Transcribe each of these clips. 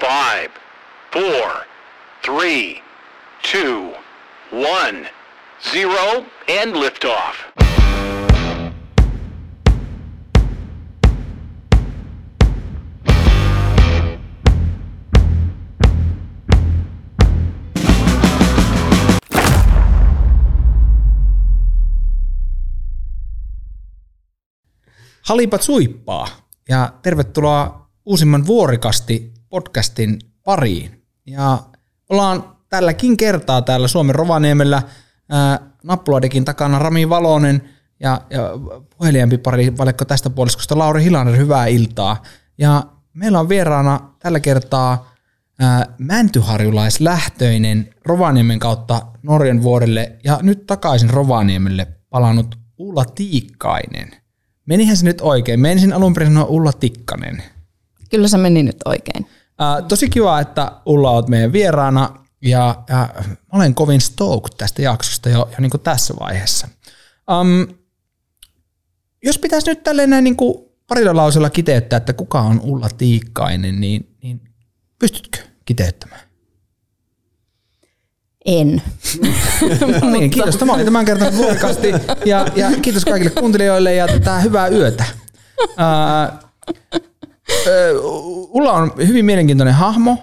Five, four, three, two, one, zero, and liftoff. Halipat suippaa ja tervetuloa uusimman Vuorikasti podcastin pariin. Ja ollaan tälläkin kertaa täällä Suomen Rovaniemellä ää, Nappuladekin takana Rami Valonen ja, ja puhelijampi pari valekko tästä puoliskosta Lauri Hilander, hyvää iltaa. Ja meillä on vieraana tällä kertaa ää, mäntyharjulaislähtöinen Rovaniemen kautta Norjan vuorelle ja nyt takaisin Rovaniemelle palannut Ulla Tiikkainen. Menihän se nyt oikein? Menisin alun perin sanoa Ulla Tikkanen. Kyllä se meni nyt oikein. Ää, tosi kiva, että Ulla oot meidän vieraana ja, ja mä olen kovin stoked tästä jaksosta jo, jo niin kuin tässä vaiheessa. Um, jos pitäisi nyt tälleen näin niin kuin parilla lausella kiteyttää, että kuka on Ulla Tiikkainen, niin, niin pystytkö kiteyttämään? En. No niin, kiitos. Tämä oli tämän kerran vuorikasti ja, ja kiitos kaikille kuuntelijoille ja tätä hyvää yötä. Ää, Ulla on hyvin mielenkiintoinen hahmo.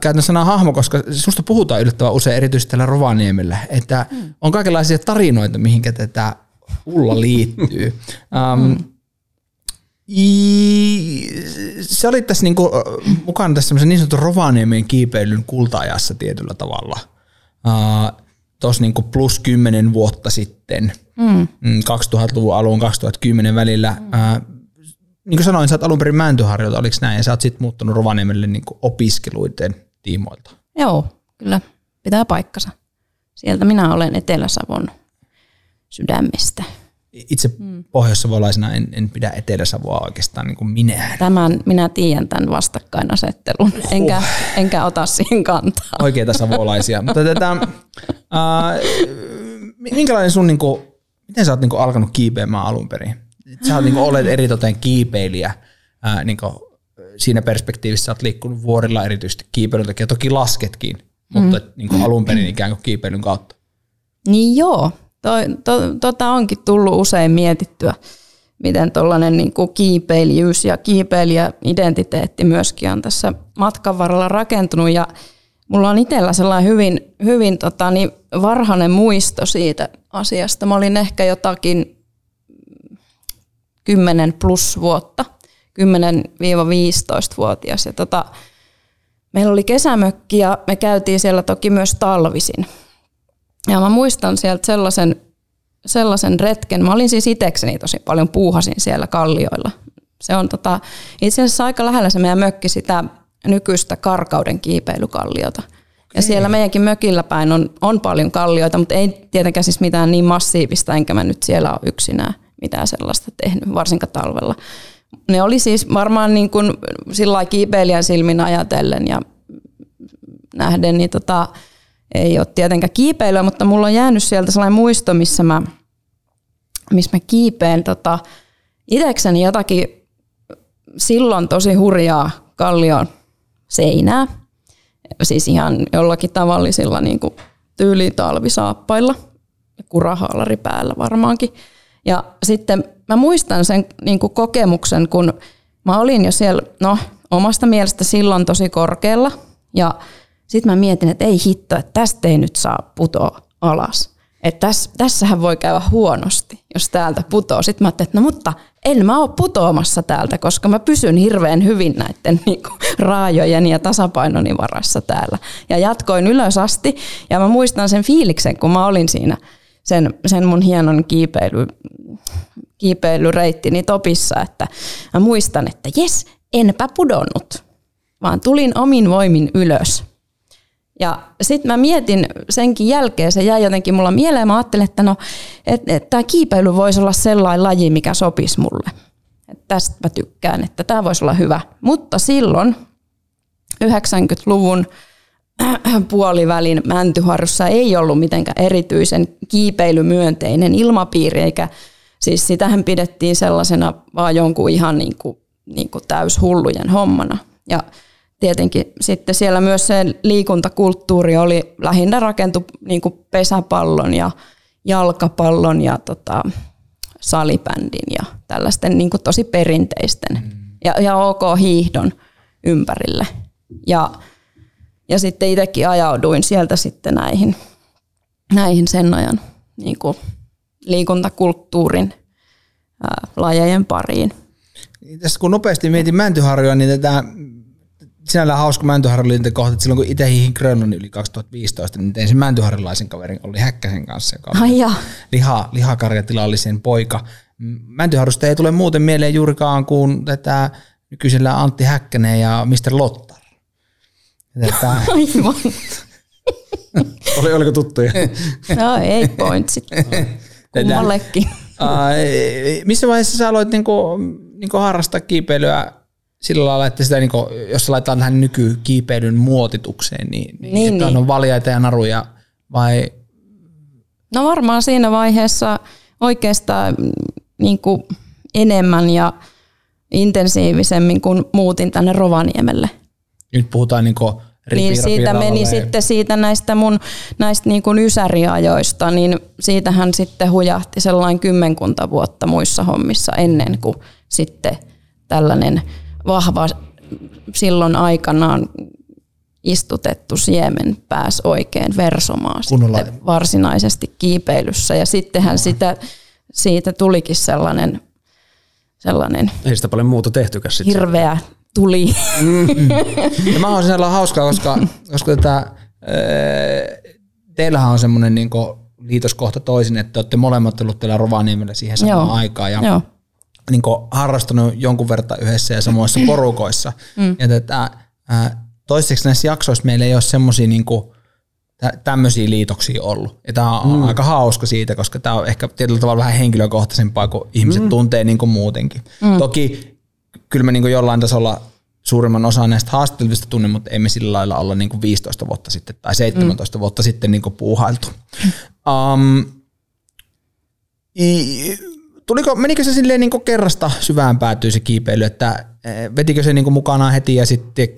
Käytän sanaa hahmo, koska susta puhutaan yllättävän usein erityisesti täällä Rovaniemellä, että on kaikenlaisia tarinoita, mihinkä tätä Ulla liittyy. Um, I, sä olit tässä niinku, mukana tässä niin sanotun Rovaniemen kiipeilyn kultaajassa tietyllä tavalla. Uh, Tuossa niinku plus 10 vuotta sitten, mm. 2000-luvun alun 2010 välillä. Mm. Uh, niin kuin sanoin, sä oot alun perin Mäntyharjolta, oliko näin, ja sä oot sitten muuttunut Rovaniemelle niin opiskeluiden tiimoilta. Joo, kyllä, pitää paikkansa. Sieltä minä olen Etelä-Savon sydämestä. Itse mm. pohjois-savolaisena en, en pidä Etelä-Savoa oikeastaan niin kuin minä. Tämän, minä tiedän tämän vastakkainasettelun, huh. enkä, enkä ota siihen kantaa. Oikeita savolaisia. Mutta tätä, äh, minkälainen sun, niin kuin, miten sä oot niin kuin, alkanut kiipeämään alun perin? Sä oot, niin olet eritoten kiipeilijä ää, niin kuin, siinä perspektiivissä olet liikkunut vuorilla erityisesti kiipeilyn takia, toki lasketkin, mutta mm. niin kuin alun perin ikään kuin kiipeilyn kautta. Niin joo, to, to, tota onkin tullut usein mietittyä, miten tuollainen niin kiipeilijyys ja kiipeilijä-identiteetti myöskin on tässä matkan varrella rakentunut ja mulla on itsellä sellainen hyvin, hyvin tota, niin varhainen muisto siitä asiasta. Mä olin ehkä jotakin 10 plus vuotta, 10-15-vuotias. Ja tota, meillä oli kesämökki ja me käytiin siellä toki myös talvisin. Ja mä muistan sieltä sellaisen, sellaisen retken. Mä olin siis itsekseni tosi paljon puuhasin siellä kallioilla. Se on tota, itse asiassa aika lähellä se meidän mökki sitä nykyistä karkauden kiipeilykalliota. Ja siellä meidänkin mökillä päin on, on paljon kallioita, mutta ei tietenkään siis mitään niin massiivista, enkä mä nyt siellä ole yksinään mitään sellaista tehnyt, varsinkaan talvella. Ne oli siis varmaan niin kuin sillä kiipeilijän silmin ajatellen ja nähden, niin tota, ei ole tietenkään kiipeilyä, mutta mulla on jäänyt sieltä sellainen muisto, missä mä, missä mä kiipeen tota, itsekseni jotakin silloin tosi hurjaa kallion seinää. Siis ihan jollakin tavallisilla niin kuin tyylitalvisaappailla kurahaalari päällä varmaankin. Ja sitten mä muistan sen niin kuin kokemuksen, kun mä olin jo siellä, no omasta mielestä silloin tosi korkealla. Ja sitten mä mietin, että ei hitto, että tästä ei nyt saa putoa alas. Että täs, tässähän voi käydä huonosti, jos täältä putoo. Sitten mä ajattelin, että no mutta en mä ole putoamassa täältä, koska mä pysyn hirveän hyvin näiden niinku, raajojen ja tasapainoni varassa täällä. Ja jatkoin ylös asti ja mä muistan sen fiiliksen, kun mä olin siinä – sen, sen mun hienon kiipeily, kiipeilyreittini topissa, että mä muistan, että jes, enpä pudonnut, vaan tulin omin voimin ylös. Ja sitten mä mietin senkin jälkeen, se jäi jotenkin mulla mieleen, mä ajattelin, että no, että et, tämä kiipeily voisi olla sellainen laji, mikä sopisi mulle. Et tästä mä tykkään, että tämä voisi olla hyvä. Mutta silloin 90-luvun puolivälin Mäntyharjussa ei ollut mitenkään erityisen kiipeilymyönteinen ilmapiiri, eikä siis sitähän pidettiin sellaisena vaan jonkun ihan niin kuin, niin kuin täyshullujen hommana. Ja tietenkin sitten siellä myös se liikuntakulttuuri oli lähinnä rakentu niin kuin pesäpallon ja jalkapallon ja tota, salibändin ja tällaisten niin kuin tosi perinteisten mm. ja, ja OK hiihdon ympärille. Ja, ja sitten itsekin ajauduin sieltä sitten näihin, näihin sen ajan niin kuin liikuntakulttuurin ää, lajejen pariin. Tässä kun nopeasti mietin Mäntyharjoa, niin tätä sinällään hauska Mäntyharjolinta kohta, että silloin kun itse hiihin Grönlannin yli 2015, niin tein sen Mäntyharjalaisen kaverin, oli Häkkäsen kanssa, joka oli Ai liha, lihakarjatilallisen poika. Mäntyharjusta ei tule muuten mieleen juurikaan kuin tätä nykyisellä Antti Häkkänen ja Mr. Lottar. Aivan. Oli, oliko tuttuja? No ei pointsit. Kummallekin. Ää, missä vaiheessa sä aloit niinku, niinku harrastaa kiipeilyä sillä lailla, että sitä niinku, jos laitetaan tähän nykykiipeilyn muotitukseen, niin, niin, Niin, että niin. on valjaita ja naruja vai No varmaan siinä vaiheessa oikeastaan mm, niin kuin enemmän ja intensiivisemmin, kun muutin tänne Rovaniemelle. Nyt puhutaan niinku Niin siitä meni sitten siitä näistä mun näistä niin kuin ysäriajoista, niin siitähän sitten hujahti sellainen kymmenkunta vuotta muissa hommissa ennen kuin sitten tällainen vahva silloin aikanaan istutettu siemen pääsi oikein versomaan Kunnolla. sitten varsinaisesti kiipeilyssä. Ja sittenhän sitä, siitä tulikin sellainen, sellainen Ei sitä paljon muuta tehtykään sitten. hirveä tuli. Ja mä oon sinällä hauskaa, koska, koska tätä, ää, teillähän on semmoinen niinku liitoskohta toisin, että te olette molemmat tullut teillä Rovaniemellä siihen samaan Joo. aikaan. Ja Joo. niin harrastanut jonkun verran yhdessä ja samoissa porukoissa. Mm. Ja tätä, ää, toiseksi näissä jaksoissa meillä ei ole semmoisia niin tämmöisiä liitoksia ollut. Ja tämä on mm. aika hauska siitä, koska tämä on ehkä tietyllä tavalla vähän henkilökohtaisempaa, kun ihmiset mm. tuntee niin kuin muutenkin. Mm. Toki kyllä me niin kuin jollain tasolla suurimman osan näistä haastatteluvista tunnen, mutta emme sillä lailla olla niin kuin 15 vuotta sitten tai 17 mm. vuotta sitten niin kuin puuhailtu. Um, i, tuliko, menikö se silleen niin kuin kerrasta syvään päätyy se kiipeily, että eh, vetikö se niin kuin mukanaan heti ja sitten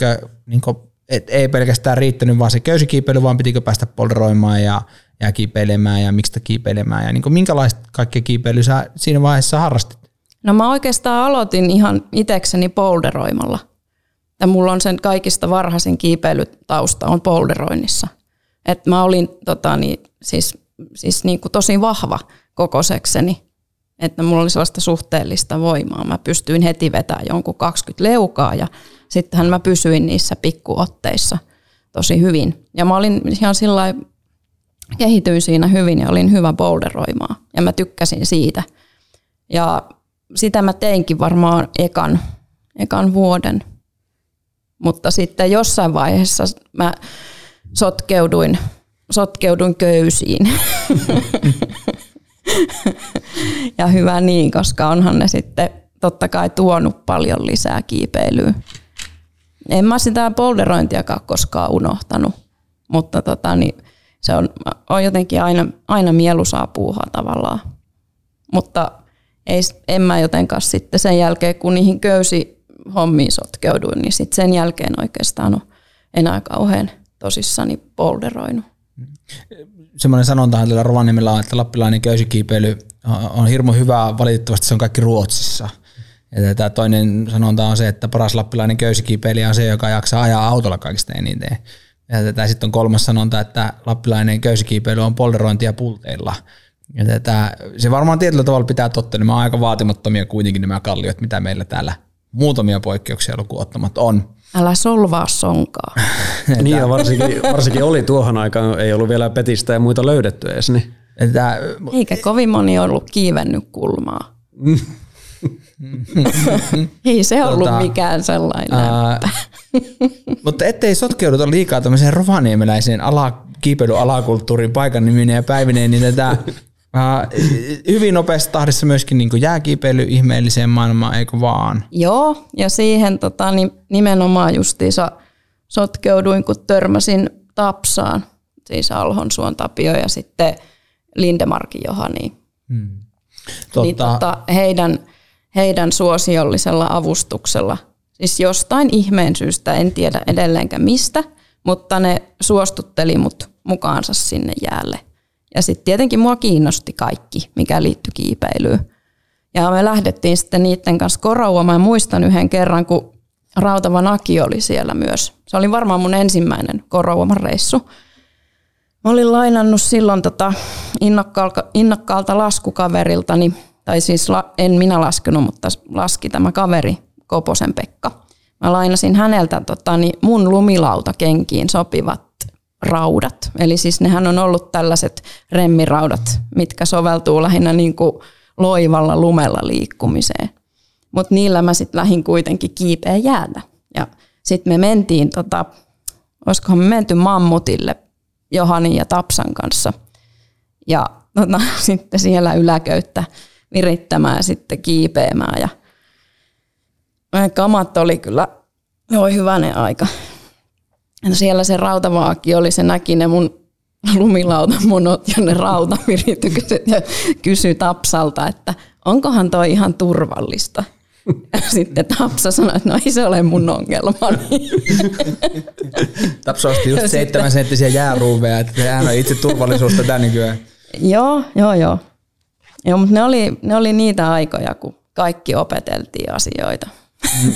niin kuin, et ei pelkästään riittänyt vaan se köysikiipeily, vaan pitikö päästä polderoimaan ja, ja kiipeilemään ja miksi kiipeilemään ja niin kuin minkälaista kaikkea kiipeilyä sä siinä vaiheessa harrastit? No mä oikeastaan aloitin ihan itekseni polderoimalla. Ja mulla on sen kaikista varhaisin kiipeilytausta on polderoinnissa. Et mä olin tota, niin, siis, siis niin kuin tosi vahva kokosekseni. Että mulla oli sellaista suhteellista voimaa. Mä pystyin heti vetämään jonkun 20 leukaa ja sittenhän mä pysyin niissä pikkuotteissa tosi hyvin. Ja mä olin ihan sillä kehityin siinä hyvin ja olin hyvä boulderoimaan. Ja mä tykkäsin siitä. Ja sitä mä teinkin varmaan ekan, ekan vuoden. Mutta sitten jossain vaiheessa mä sotkeuduin, sotkeuduin köysiin. ja hyvä niin, koska onhan ne sitten totta kai tuonut paljon lisää kiipeilyä. En mä sitä polderointiakaan koskaan unohtanut, mutta tota, niin se on, on jotenkin aina, aina mieluisaa puuhaa tavallaan. Mutta ei, en mä jotenkaan sitten sen jälkeen, kun niihin köysi hommiin sotkeuduin, niin sitten sen jälkeen oikeastaan on enää kauhean tosissani polderoinut. semmoinen sanontahan tällä Rovaniemellä on, että lappilainen köysikiipeily on- on hirmu hyvää, valitettavasti se on kaikki Ruotsissa. Ja tämä toinen sanonta on se, että paras lappilainen köysikiipeilijä on se, joka jaksaa ajaa autolla kaikista eniten. Ja tätä sitten on kolmas sanonta, että lappilainen köysikiipeily on polderointia pulteilla. Ja tätä, se varmaan tietyllä tavalla pitää totta, nämä on aika vaatimattomia kuitenkin nämä kalliot, mitä meillä täällä muutamia poikkeuksia lukuun ottamatta on. Älä solvaa sonkaa. Niin ja varsinkin, varsinkin oli tuohon aikaan, ei ollut vielä petistä ja muita löydetty edes. Niin. Että, Eikä kovin moni ollut kiivennyt kulmaa. Ei se ollut Tota, mikään sellainen. Ää, mutta ettei sotkeuduta liikaa tämmöiseen rovaniemeläiseen ala, kiipeilyalakulttuurin paikan niminen ja päivineen, niin tätä ää, hyvin nopeassa tahdissa myöskin niin jääkiipeily ihmeelliseen maailmaan, eikö vaan? Joo, ja siihen tota, niin nimenomaan justiinsa sotkeuduin, kun törmäsin Tapsaan, siis Alhonsuon Tapio ja sitten Lindemarkin Johaniin. Totta, Niin tota, heidän, heidän suosiollisella avustuksella Siis jostain ihmeen syystä, en tiedä edelleenkään mistä, mutta ne suostutteli mut mukaansa sinne jäälle. Ja sitten tietenkin mua kiinnosti kaikki, mikä liittyi kiipeilyyn. Ja me lähdettiin sitten niiden kanssa Koraua. Mä muistan yhden kerran, kun Rautava Naki oli siellä myös. Se oli varmaan mun ensimmäinen Korauaman reissu. Mä olin lainannut silloin tota innokkaalta, innokkaalta laskukaveriltani, tai siis la, en minä laskenut, mutta laski tämä kaveri, Koposen Pekka. Mä lainasin häneltä tota, niin mun lumilauta kenkiin sopivat raudat. Eli siis nehän on ollut tällaiset remmiraudat, mitkä soveltuu lähinnä niin kuin loivalla lumella liikkumiseen. Mutta niillä mä sitten lähin kuitenkin kiipeä jäätä. Ja sitten me mentiin, tota, olisikohan me menty mammutille Johani ja Tapsan kanssa. Ja tota, sitten siellä yläköyttä virittämään ja sitten kiipeämään. Ja kamat oli kyllä, oi hyvänen aika. Siellä se rautavaaki oli, se näki ne mun lumilautamonot ja ne rautaviritykset ja kysyi Tapsalta, että onkohan toi ihan turvallista. Ja sitten Tapsa sanoi, että no ei se ole mun ongelma. Tapsa osti just seitsemän senttisiä jääruuveja, että sehän on itse turvallisuus tätä nykyään. joo, joo, joo. Joo, mutta ne oli, ne oli niitä aikoja, kun kaikki opeteltiin asioita.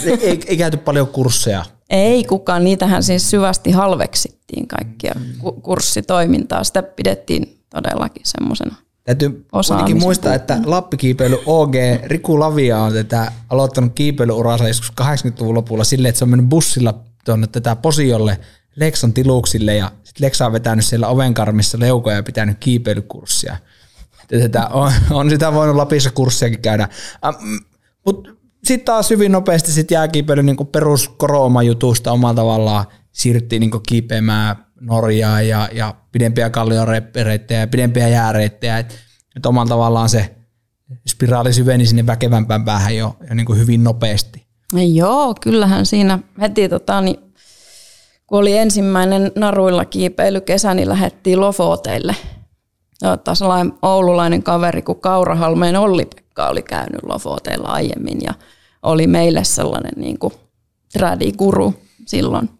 ei, ei, ei käyty paljon kursseja. Ei kukaan, niitähän siis syvästi halveksittiin kaikkia kurssitoimintaa. Sitä pidettiin todellakin semmoisena Täytyy kuitenkin muistaa, että Lappikiipeily OG, Riku Lavia on tätä aloittanut kiipeilyuransa joskus 80-luvun lopulla silleen, että se on mennyt bussilla tuonne tätä Posiolle Lexan tiluksille ja sitten Lexa on vetänyt siellä ovenkarmissa leukoja ja pitänyt kiipeilykurssia. Tätä on, on, sitä voinut Lapissa kurssiakin käydä. Ähm, Mutta sitten taas hyvin nopeasti sit jääkiipeily niin perus jutusta omalla tavallaan siirryttiin niin kiipeämään Norjaa ja, ja pidempiä kallioreittejä ja pidempiä jääreittejä. Että et omalla tavallaan se spiraali syveni sinne väkevämpään päähän jo, jo niin hyvin nopeasti. Joo, kyllähän siinä heti tota, niin, kun oli ensimmäinen naruilla kiipeily kesä, niin lähdettiin Lofoteille. Taas sellainen oululainen kaveri kuin Kaurahalmeen Olli-Pekka oli käynyt Lofoteilla aiemmin ja oli meille sellainen niin kuin guru silloin.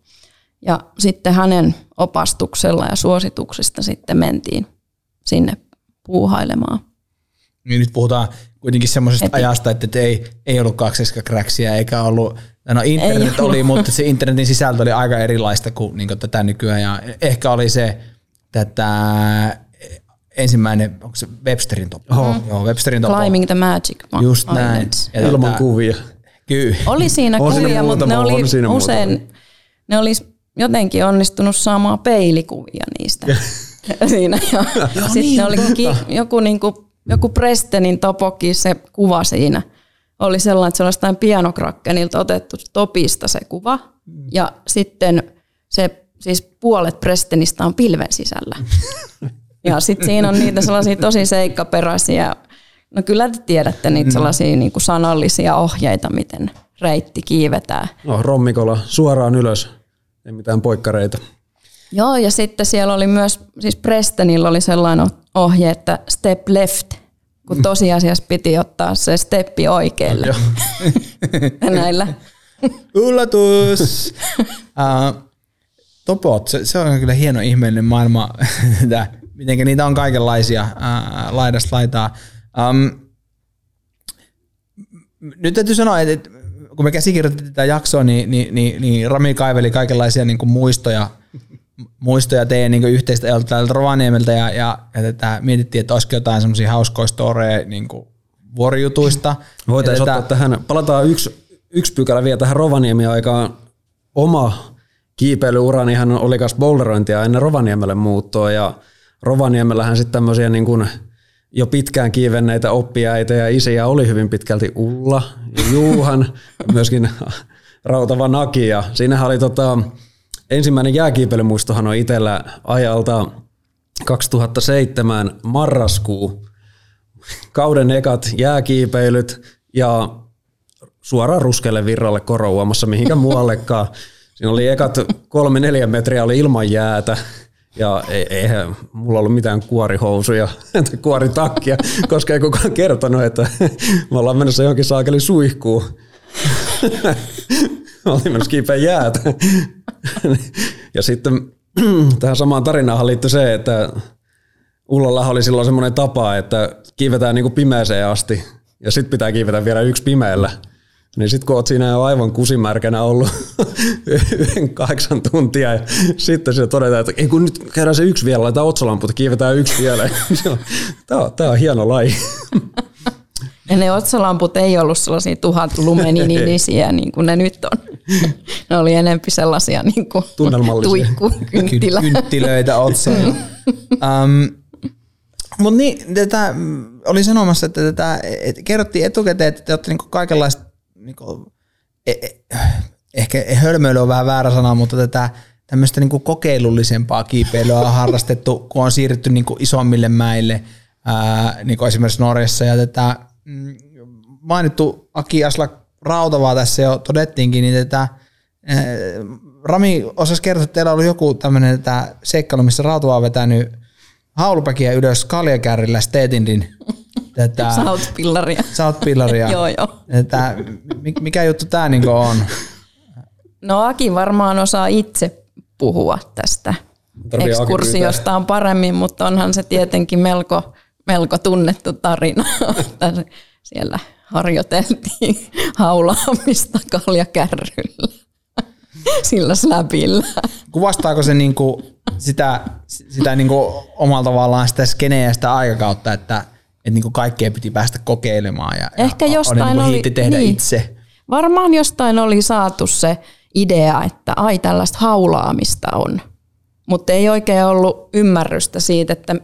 Ja sitten hänen opastuksella ja suosituksista sitten mentiin sinne puuhailemaan. Niin nyt puhutaan kuitenkin semmoisesta Et... ajasta, että ei, ei ollut kakseskakräksiä eikä ollut, no internet ei oli, mutta se internetin sisältö oli aika erilaista kuin, niin kuin tätä nykyään ja ehkä oli se tätä ensimmäinen, onko se Websterin topo? Mm-hmm. Joo, Websterin topo. Climbing the Magic. Just näin. Ja Ilman kuvia. Kyllä. Oli siinä on kuvia, mutta ne oli usein, ne olisi jotenkin onnistunut saamaan peilikuvia niistä siinä. Ja sitten niin, oli joku, niin kuin, joku Prestenin topokin se kuva siinä. Oli sellainen, että se oli jostain pianokrakkenilta otettu topista se kuva. Ja sitten se, siis puolet Prestenistä on pilven sisällä. Ja sitten siinä on niitä sellaisia tosi seikkaperäisiä, no kyllä te tiedätte niitä mm. sellaisia niin kuin sanallisia ohjeita, miten reitti kiivetään. No rommikolla suoraan ylös ei mitään poikkareita. Joo, ja sitten siellä oli myös, siis Prestonilla oli sellainen ohje, että step left, kun tosiasiassa piti ottaa se steppi oikealle. Näillä. Yllätys! uh, topot, se, se on kyllä hieno ihmeellinen maailma, miten niitä on kaikenlaisia uh, laidasta laitaa. Um, nyt täytyy sanoa, että kun me käsikirjoitettiin tätä jaksoa, niin, niin, niin, niin Rami kaiveli kaikenlaisia niin kuin muistoja, muistoja teidän niin yhteistä ajalta täältä Rovaniemeltä ja, ja, ja tätä mietittiin, että olisiko jotain semmoisia hauskoja storeja niin kuin vuorijutuista. Voitaisiin ottaa tähän, palataan yksi, yksi pykälä vielä tähän Rovaniemen aikaan. Oma kiipeilyuranihan oli myös boulderointia ennen Rovaniemelle muuttoa ja Rovaniemellähän sitten tämmöisiä niin kuin jo pitkään kiivenneitä oppiaita ja isiä oli hyvin pitkälti Ulla Juuhan, myöskin Rautava Naki. Ja siinähän oli tota, ensimmäinen jääkiipeilymuistohan on itsellä ajalta 2007 marraskuu. Kauden ekat jääkiipeilyt ja suoraan ruskelle virralle korouamassa mihinkä muuallekaan. Siinä oli ekat kolme neljä metriä oli ilman jäätä ja eihän mulla ollut mitään kuorihousuja, kuoritakkia, koska ei kukaan kertonut, että me ollaan menossa johonkin saakeli suihkuun. oltiin menossa kiipeä jäätä. ja sitten tähän samaan tarinaan liittyy se, että Ullalla oli silloin semmoinen tapa, että kiivetään niin kuin pimeeseen asti ja sitten pitää kiivetä vielä yksi pimeällä. Niin sitten kun oot siinä jo aivan kusimärkänä ollut yhden kahdeksan tuntia ja sitten se todetaan, että ei kun nyt käydään se yksi vielä, laitetaan otsalamput ja kiivetään yksi vielä. Tämä on, tämä on hieno laji. Ja ne otsalamput ei ollut sellaisia tuhat lumeninisiä niin kuin ne nyt on. Ne oli enempi sellaisia niin kuin tuikkukynttilä. Kynttilöitä otsalla. um, mutta niin, tätä, oli sanomassa, että tätä, et, kerrottiin etukäteen, että te olette niinku kaikenlaista, niinku, e, e, ehkä hölmöily on vähän väärä sana, mutta tätä tämmöistä niinku kokeilullisempaa kiipeilyä on harrastettu, kun on siirrytty niinku isommille mäille, ää, niinku esimerkiksi Norjassa. Ja tätä mm, mainittu Aki Asla Rautavaa tässä jo todettiinkin, niin tätä, ää, Rami osasi kertoa, että teillä oli joku tämmöinen seikkailu, missä Rautava on vetänyt haulupäkiä ylös kaljakärrillä Stetindin tätä South-pillaria. South-pillaria. joo, joo. Tätä, mikä juttu tämä niinku on? No Aki varmaan osaa itse puhua tästä ekskursiosta on paremmin, mutta onhan se tietenkin melko, melko tunnettu tarina. Siellä harjoiteltiin haulaamista kaljakärryllä sillä slabilla. Kuvastaako se niinku sitä, sitä niinku omalla tavallaan sitä skeneä ja sitä aikakautta, että, että niinku kaikkea piti päästä kokeilemaan ja, Ehkä ja jostain oli, oli, tehdä niin. itse. Varmaan jostain oli saatu se idea, että ai tällaista haulaamista on, mutta ei oikein ollut ymmärrystä siitä, että,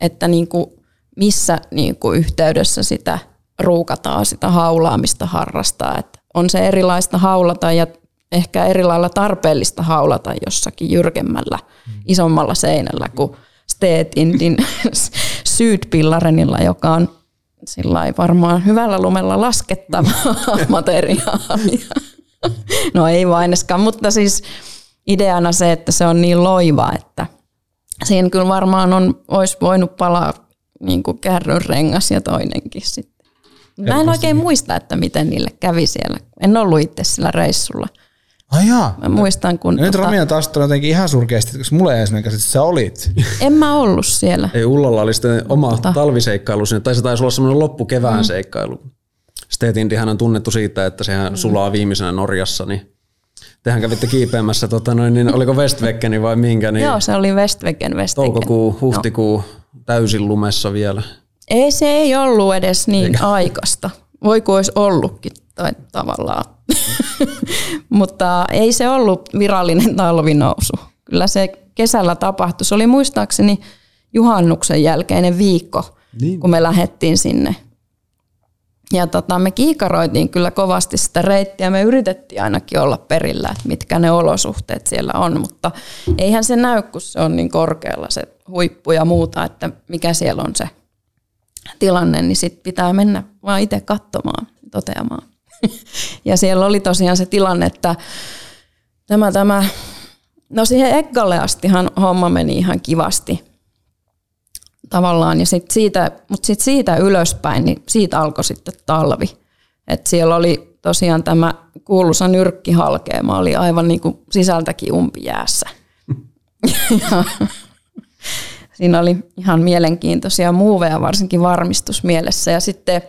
että niinku missä niinku yhteydessä sitä ruukataan, sitä haulaamista harrastaa. Et on se erilaista haulata ja ehkä eri lailla tarpeellista haulata jossakin jyrkemmällä, isommalla seinällä kuin Steetindin Sydpillarenilla, joka on sillä varmaan hyvällä lumella laskettava materiaalia. No ei vaineskaan, mutta siis ideana se, että se on niin loiva, että siinä kyllä varmaan on, olisi voinut palaa niin kuin kärryn rengas ja toinenkin sitten. Mä en oikein muista, että miten niille kävi siellä. En ollut itse sillä reissulla. Ai jaa. Mä muistan, kun... No nyt tota... Ramia taas jotenkin ihan surkeasti, koska mulle ei edes että sä olit. En mä ollut siellä. Ei, Ullalla oli sitten oma Mutta. talviseikkailu sinne, tai se taisi olla semmoinen loppukevään mm. seikkailu. Stetindihän on tunnettu siitä, että sehän mm. sulaa viimeisenä Norjassa, niin tehän kävitte kiipeämässä, tota noin, niin oliko Westvekkeni vai minkä? Niin Joo, se oli Westvecken, Westvecken. Toukokuu, huhtikuu, no. täysin lumessa vielä. Ei se ei ollut edes niin Eikä. aikaista. Voiko olisi ollutkin tai tavallaan. Mutta ei se ollut virallinen talvinousu. Kyllä se kesällä tapahtui. Se oli muistaakseni juhannuksen jälkeinen viikko, niin. kun me lähdettiin sinne. Ja tota, me kiikaroitiin kyllä kovasti sitä reittiä. Me yritettiin ainakin olla perillä, että mitkä ne olosuhteet siellä on, mutta eihän se näy, kun se on niin korkealla se huippu ja muuta, että mikä siellä on se tilanne, niin sitten pitää mennä vaan itse katsomaan, toteamaan. ja siellä oli tosiaan se tilanne, että tämä, tämä, no siihen Ekkalle astihan homma meni ihan kivasti tavallaan, ja sit siitä, mutta sitten siitä ylöspäin, niin siitä alkoi sitten talvi. Et siellä oli tosiaan tämä kuuluisa nyrkkihalkeema, oli aivan niin kuin sisältäkin umpijäässä. ja, siinä oli ihan mielenkiintoisia muuveja, varsinkin varmistusmielessä. Ja sitten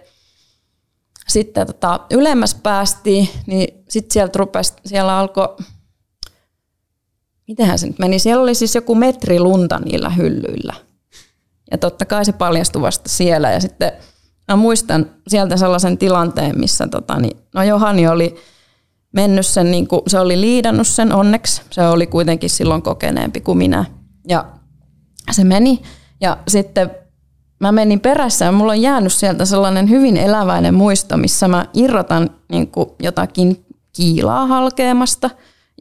sitten tota, ylemmäs päästiin, niin sitten sieltä rupesi, siellä alkoi, mitenhän se nyt meni, siellä oli siis joku metri lunta niillä hyllyillä. Ja totta kai se paljastui vasta siellä ja sitten mä muistan sieltä sellaisen tilanteen, missä tota, niin, no Johani oli mennyt sen, niin kuin, se oli liidannut sen onneksi, se oli kuitenkin silloin kokeneempi kuin minä. Ja se meni ja sitten mä menin perässä ja mulla on jäänyt sieltä sellainen hyvin eläväinen muisto, missä mä irrotan niin jotakin kiilaa halkeamasta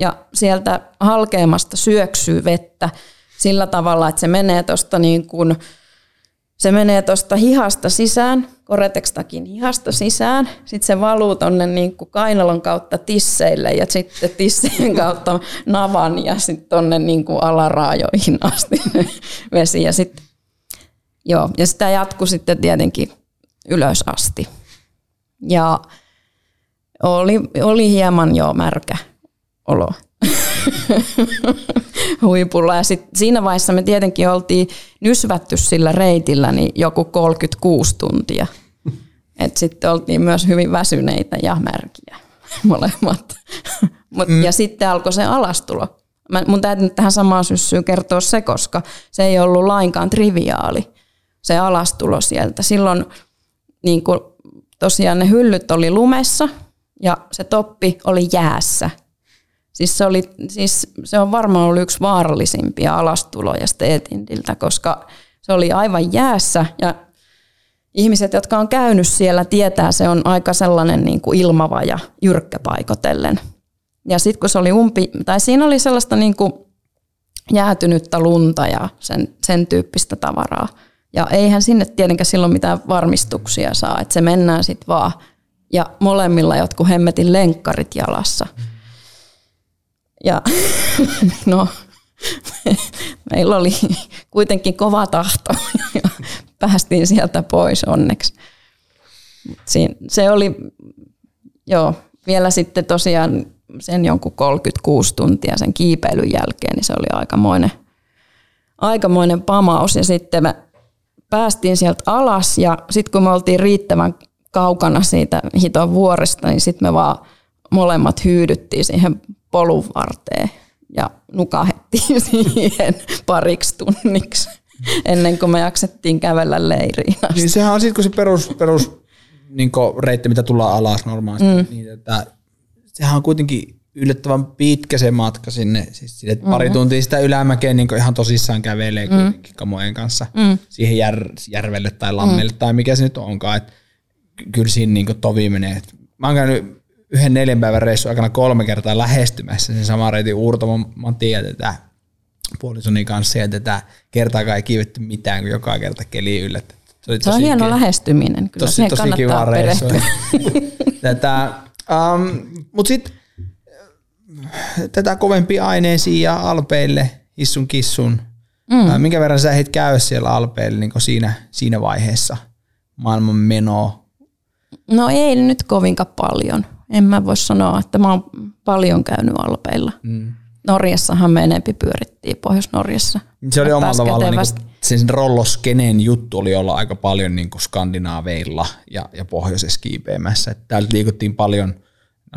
ja sieltä halkeamasta syöksyy vettä sillä tavalla, että se menee tuosta niin kuin, se menee tuosta hihasta sisään, koretekstakin hihasta sisään, sitten se valuu tuonne niin kainalon kautta tisseille ja sitten tissejen kautta navan ja sitten tuonne niin alaraajoihin asti vesi ja sitten Joo, ja sitä jatkui sitten tietenkin ylös asti. Ja oli, oli hieman jo märkä olo huipulla. Ja sit siinä vaiheessa me tietenkin oltiin nysvätty sillä reitillä niin joku 36 tuntia. Et sitten oltiin myös hyvin väsyneitä ja märkiä molemmat. Mut, mm. Ja sitten alkoi se alastulo. Mä, mun täytyy nyt tähän samaan syssyyn kertoa se, koska se ei ollut lainkaan triviaali, se alastulo sieltä. Silloin niin kun, tosiaan ne hyllyt oli lumessa ja se toppi oli jäässä. Siis se, oli, siis se on varmaan ollut yksi vaarallisimpia alastuloja Steetindiltä, koska se oli aivan jäässä ja ihmiset, jotka on käynyt siellä, tietää, se on aika sellainen niin kuin ilmava ja jyrkkä paikotellen. Ja sitten kun se oli umpi, tai siinä oli sellaista niin kuin jäätynyttä lunta ja sen, sen tyyppistä tavaraa. Ja eihän sinne tietenkään silloin mitään varmistuksia saa, että se mennään sitten vaan. Ja molemmilla jotkut hemmetin lenkkarit jalassa. Ja no, meillä oli kuitenkin kova tahto ja päästiin sieltä pois onneksi. Siin, se oli, joo, vielä sitten tosiaan sen jonkun 36 tuntia sen kiipeilyn jälkeen, niin se oli aikamoinen, aikamoinen pamaus. Ja sitten me päästiin sieltä alas ja sitten kun me oltiin riittävän kaukana siitä hiton vuoresta, niin sitten me vaan molemmat hyydyttiin siihen polun varteen ja nukahettiin siihen pariksi tunniksi ennen kuin me jaksettiin kävellä leiriin asti. Niin sehän on sitten kun se perus, perus niin reitti, mitä tullaan alas normaalisti, mm. niin että sehän on kuitenkin yllättävän pitkä se matka sinne. Siis sille, mm-hmm. pari tuntia sitä ylämäkeä niin ihan tosissaan kävelee mm. kamojen kanssa mm. siihen jär, järvelle tai lammelle mm. tai mikä se nyt onkaan. Et kyllä siinä niin tovi menee. Mä oon käynyt yhden neljän päivän reissun aikana kolme kertaa lähestymässä sen saman reitin Uurtamon Matia tätä puolisoni kanssa ja tätä kertaakaan ei kiivetty mitään, kun joka kerta keli yllättä. Se, oli se on hieno lähestyminen. Kyllä tosi, tosi kiva reissu. tätä, um, Mutta sitten tätä kovempia aineisia ja alpeille, hissun kissun. Mm. Minkä verran sä heit käy siellä alpeille niin siinä, siinä vaiheessa maailman menoa? No ei nyt kovinkaan paljon. En mä voi sanoa, että mä oon paljon käynyt alpeilla. Mm. Norjassahan me enempi pyörittiin Pohjois-Norjassa. Se oli omalla tavallaan niin sen rolloskeneen juttu oli olla aika paljon niin kuin skandinaaveilla ja, ja pohjoisessa kiipeämässä. Täältä liikuttiin paljon –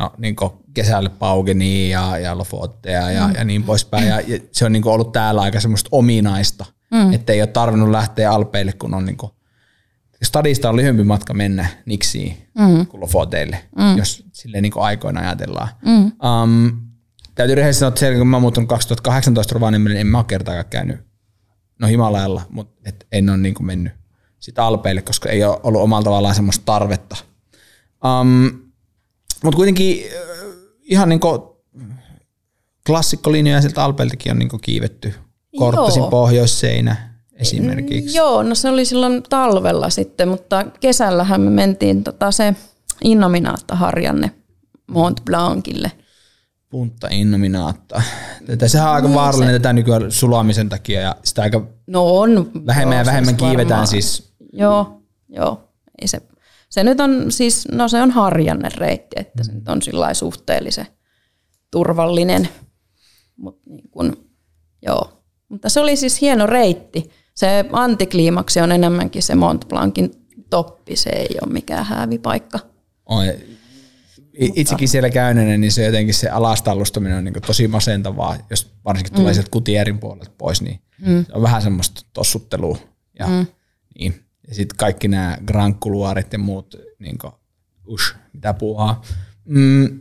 no, niin kesällä Paugenia ja, ja Lofottea ja, mm. ja niin poispäin. Ja, ja se on niin ollut täällä aika semmoista ominaista, mm. että ei ole tarvinnut lähteä Alpeille, kun on niin kuin, stadista on lyhyempi matka mennä Niksiin mm. kuin Lofoteille, mm. jos silleen niin aikoina ajatellaan. Mm. Um, täytyy rehellisesti sanoa, että kun mä muuttunut 2018 Rovaniemelle, en mä ole kertaakaan käynyt no Himalajalla, mutta et en ole niin mennyt sitä Alpeille, koska ei ole ollut omalla tavallaan semmoista tarvetta. Um, mutta kuitenkin äh, ihan niin klassikkolinjoja sieltä Alpeiltakin on niin kiivetty. Korttasin pohjoisseinä esimerkiksi. Joo, no se oli silloin talvella sitten, mutta kesällähän me mentiin tota se Innominaatta harjanne Mont Blancille. Punta Innominaatta. Tätä, sehän on aika niin vaarallinen se. tätä nykyään sulamisen takia ja sitä aika no on, vähemmän joo, ja vähemmän kiivetään varmaan. siis. Joo, joo. Ei se se nyt on siis, no se on harjanne reitti, että se nyt on sillä suhteellisen turvallinen. Mut niin kun, joo. Mutta se oli siis hieno reitti. Se antikliimaksi on enemmänkin se Mont Blancin toppi, se ei ole mikään häävipaikka. Oi. Itsekin siellä käyneenä, niin se jotenkin se alastallustaminen on niin tosi masentavaa, jos varsinkin tulee mm. sieltä kutierin puolelta pois, niin mm. se on vähän semmoista tossuttelua. Ja, mm. niin. Ja sitten kaikki nämä grankkuluarit ja muut, niin kuin, ush, mitä puuhaa. Mm,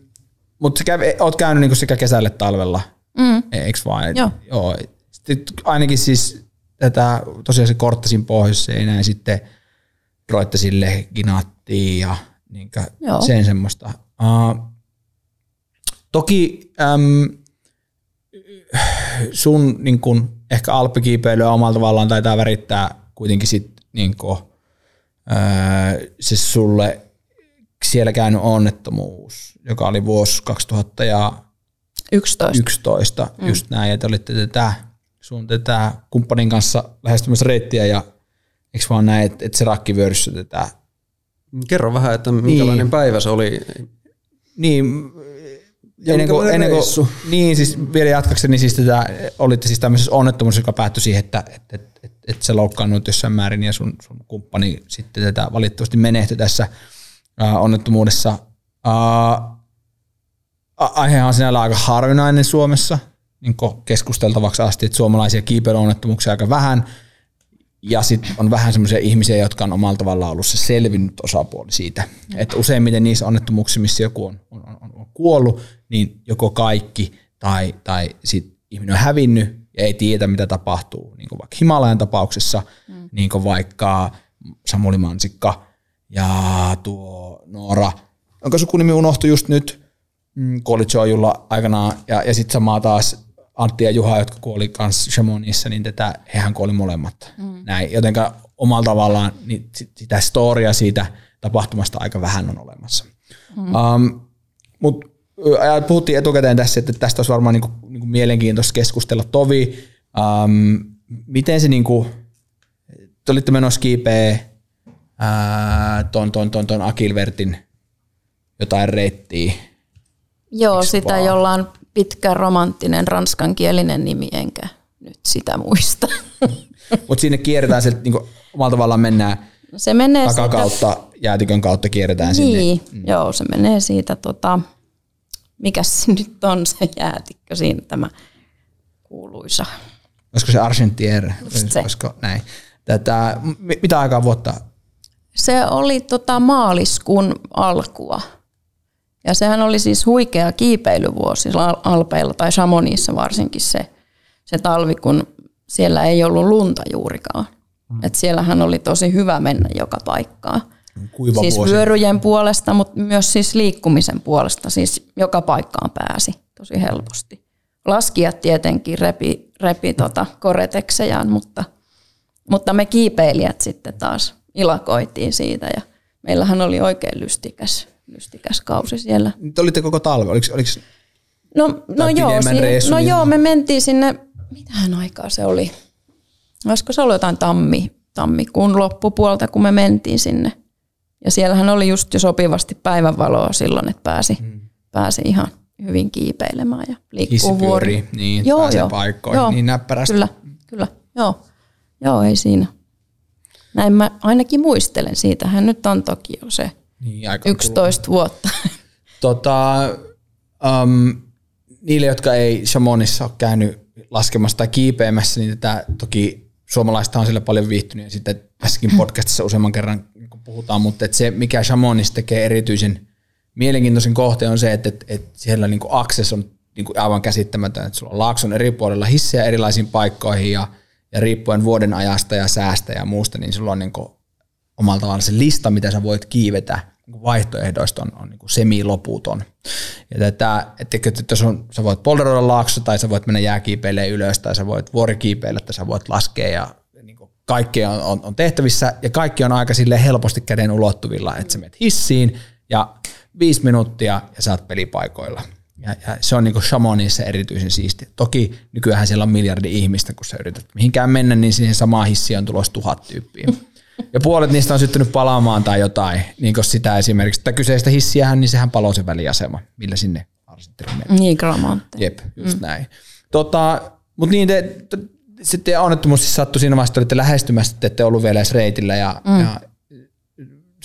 Mutta sä kävi, oot käynyt niin sekä kesällä että talvella, mm. eikö vaan? Joo. Joo. Sitten ainakin siis tätä tosiaan se korttasin pohjoissa ja sitten roittasille ginaattiin ja niin sen semmoista. Uh, toki äm, sun niin kun, ehkä alppikiipeilyä omalla tavallaan taitaa värittää kuitenkin sit niin kuin, öö, siis sulle siellä käynyt onnettomuus, joka oli vuosi 2011, 11, mm. just näin, että olitte tätä, sun tätä kumppanin kanssa lähestymässä reittiä ja eikö vaan näin, että, että se rakkivyöryssä tätä. Kerro vähän, että minkälainen niin. päivä se oli. Niin, ennen kuin, ennen kuin, niin siis vielä jatkakseni, siis tätä, olitte siis tämmöisessä onnettomuudessa, joka päättyi siihen, että et, et, et, et sä loukkaannut jossain määrin ja sun, sun kumppani sitten tätä valitettavasti menehtyi tässä ää, onnettomuudessa. A- aihehan on sinällä aika harvinainen Suomessa, niin keskusteltavaksi asti, että suomalaisia kiipeilyonnettomuuksia aika vähän, ja sitten on vähän semmoisia ihmisiä, jotka on omalla tavallaan ollut se selvinnyt osapuoli siitä. Että useimmiten niissä onnettomuuksissa, missä joku on, on, on, on kuollut, niin joko kaikki tai, tai sit ihminen on hävinnyt ja ei tiedä, mitä tapahtuu. Niin kuin vaikka Himalajan tapauksessa, mm. niin kuin vaikka Samuli Mansikka ja tuo Noora, onko sukunimi unohtu just nyt, mm, kuoli Jojulla aikanaan, ja, ja sitten samaa taas Antti ja Juha, jotka kuoli kanssa Chamonixissa, niin tätä, hehän kuoli molemmat. Mm. Näin, jotenka omalla tavallaan niin sit- sitä storia siitä tapahtumasta aika vähän on olemassa. Mm. Um, Mutta puhuttiin etukäteen tässä, että tästä olisi varmaan niinku, niinku mielenkiintoista keskustella. Tovi, um, miten se, niinku, te olitte menossa kiipeä ton, ton, ton, ton Akilvertin jotain reittiä. Joo, Eiks sitä vaan? jolla on pitkä romanttinen ranskankielinen nimi, enkä nyt sitä muista. Mutta sinne kierretään sieltä niinku, omalla tavallaan mennään Se menee takakautta, jäätikön kautta kierretään sinne. Niin, mm. joo, se menee siitä, tota, mikä se nyt on se jäätikkö siinä tämä kuuluisa. Olisiko se Argentier? Se. Olisiko näin? Tätä, mi- mitä aikaa vuotta? Se oli tota maaliskuun alkua. Ja sehän oli siis huikea kiipeilyvuosi Al- Alpeilla tai Chamonixissa varsinkin se, se talvi, kun siellä ei ollut lunta juurikaan. Mm. Et siellähän oli tosi hyvä mennä joka paikkaan. Kuiva siis vuosi. vyöryjen puolesta, mutta myös siis liikkumisen puolesta. Siis joka paikkaan pääsi tosi helposti. Laskijat tietenkin repi, repi tota koreteksejaan, mutta, mutta me kiipeilijät sitten taas ilakoitiin siitä ja meillähän oli oikein lystikäs, lystikäs kausi siellä. Te olitte koko talve. Oliko, oliko, No, no, joo, si- no joo, me mentiin sinne, mitähän aikaa se oli? Olisiko se ollut jotain tammi, tammikuun loppupuolta, kun me mentiin sinne. Ja siellähän oli just jo sopivasti päivänvaloa silloin, että pääsi, mm. pääsi ihan hyvin kiipeilemään ja liikkuu vuori. niin, pääsee paikkoihin niin näppärästi. Kyllä, kyllä, joo. Joo, ei siinä. Näin mä ainakin muistelen. Siitähän nyt on toki jo se niin, aika 11 vuotta. Tota, um, niille, jotka ei Chamonissa ole käynyt laskemassa tai kiipeämässä, niin tätä toki suomalaista on sillä paljon viihtynyt ja sitten tässäkin podcastissa useamman kerran niin puhutaan, mutta että se, mikä Chamonix tekee erityisen mielenkiintoisen kohteen on se, että, että, että siellä niin kuin access on niin kuin aivan käsittämätön, että sulla on laakson eri puolella hissejä erilaisiin paikkoihin ja, ja riippuen vuoden ajasta ja säästä ja muusta, niin sulla on niin kuin omalla tavallaan se lista, mitä sä voit kiivetä vaihtoehdoista on, on niin kuin semiloputon. Ja tätä, että, että jos on, sä voit polderoida laakso tai sä voit mennä jääkiipeille ylös tai sä voit vuorikiipeillä tai sä voit laskea ja niin kaikkea on, on, on, tehtävissä ja kaikki on aika sille helposti käden ulottuvilla, että sä menet hissiin ja viisi minuuttia ja sä oot pelipaikoilla. Ja, ja se on niin kuin Chamonixissa erityisen siisti. Toki nykyään siellä on miljardi ihmistä, kun sä yrität mihinkään mennä, niin siihen samaan hissiin on tulossa tuhat tyyppiä. Ja puolet niistä on syttynyt palaamaan tai jotain. Niin kuin sitä esimerkiksi, että kyseistä hissiähän, niin sehän paloi se väliasema, millä sinne Arsenterin meni. niin, Gramonte. Jep, just mm. näin. Tota, Mutta niin, te, te, sitten onnettomuus siis sattui siinä vaiheessa, että olitte lähestymässä, että ette ollut vielä edes reitillä ja, mm. ja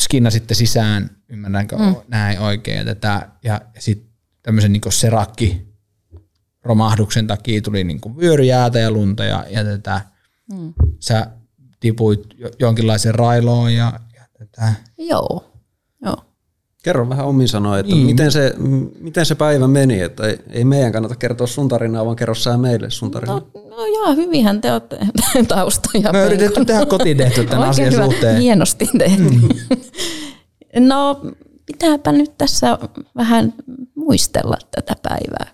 skinnasitte sisään, ymmärränkö mm. näin oikein, tätä, ja, ja sitten tämmöisen niin serakki romahduksen takia tuli niin vyöryjäätä ja lunta ja, ja tätä, mm. sä tipuit jo- jonkinlaiseen railoon ja, ja tätä. Joo, joo. Kerro vähän omin sanoin, että Niin. miten, se, miten se päivä meni, että ei, ei meidän kannata kertoa sun tarinaa, vaan kerro sä meille sun tarinaa. No, no joo, hyvinhän te olette taustoja. Me yritetty tehdä kotitehty tämän Oikein asian hyvä, suhteen. Hienosti tehty. no, pitääpä nyt tässä vähän muistella tätä päivää.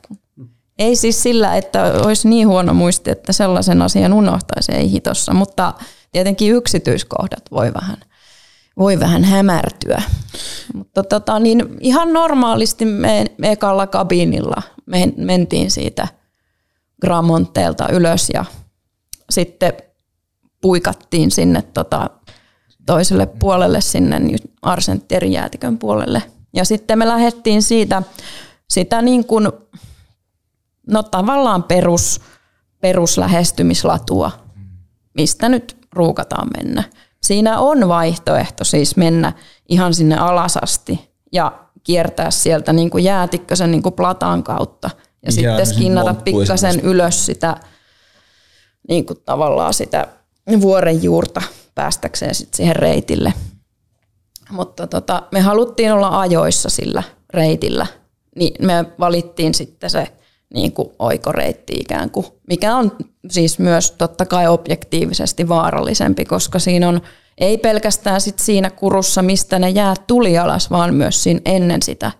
Ei siis sillä, että olisi niin huono muisti, että sellaisen asian unohtaisi, ei hitossa, mutta tietenkin yksityiskohdat voi vähän, voi vähän hämärtyä. Mutta tota, niin ihan normaalisti me, ekalla kabiinilla me mentiin siitä Gramonteelta ylös ja sitten puikattiin sinne tota, toiselle puolelle, sinne Arsentierin jäätikön puolelle. Ja sitten me lähdettiin siitä sitä niin kuin, no tavallaan perus, peruslähestymislatua, mistä nyt ruukataan mennä. Siinä on vaihtoehto siis mennä ihan sinne alasasti ja kiertää sieltä niin kuin jäätikkösen niin kuin plataan kautta ja Ihan sitten skinnata pikkasen ylös sitä niin kuin tavallaan sitä vuoren juurta päästäkseen sit siihen reitille. Mutta tota, me haluttiin olla ajoissa sillä reitillä, niin me valittiin sitten se niin kuin oikoreitti ikään kuin, mikä on siis myös totta kai objektiivisesti vaarallisempi, koska siinä on ei pelkästään sit siinä kurussa, mistä ne jäät tuli alas, vaan myös siinä ennen sitä.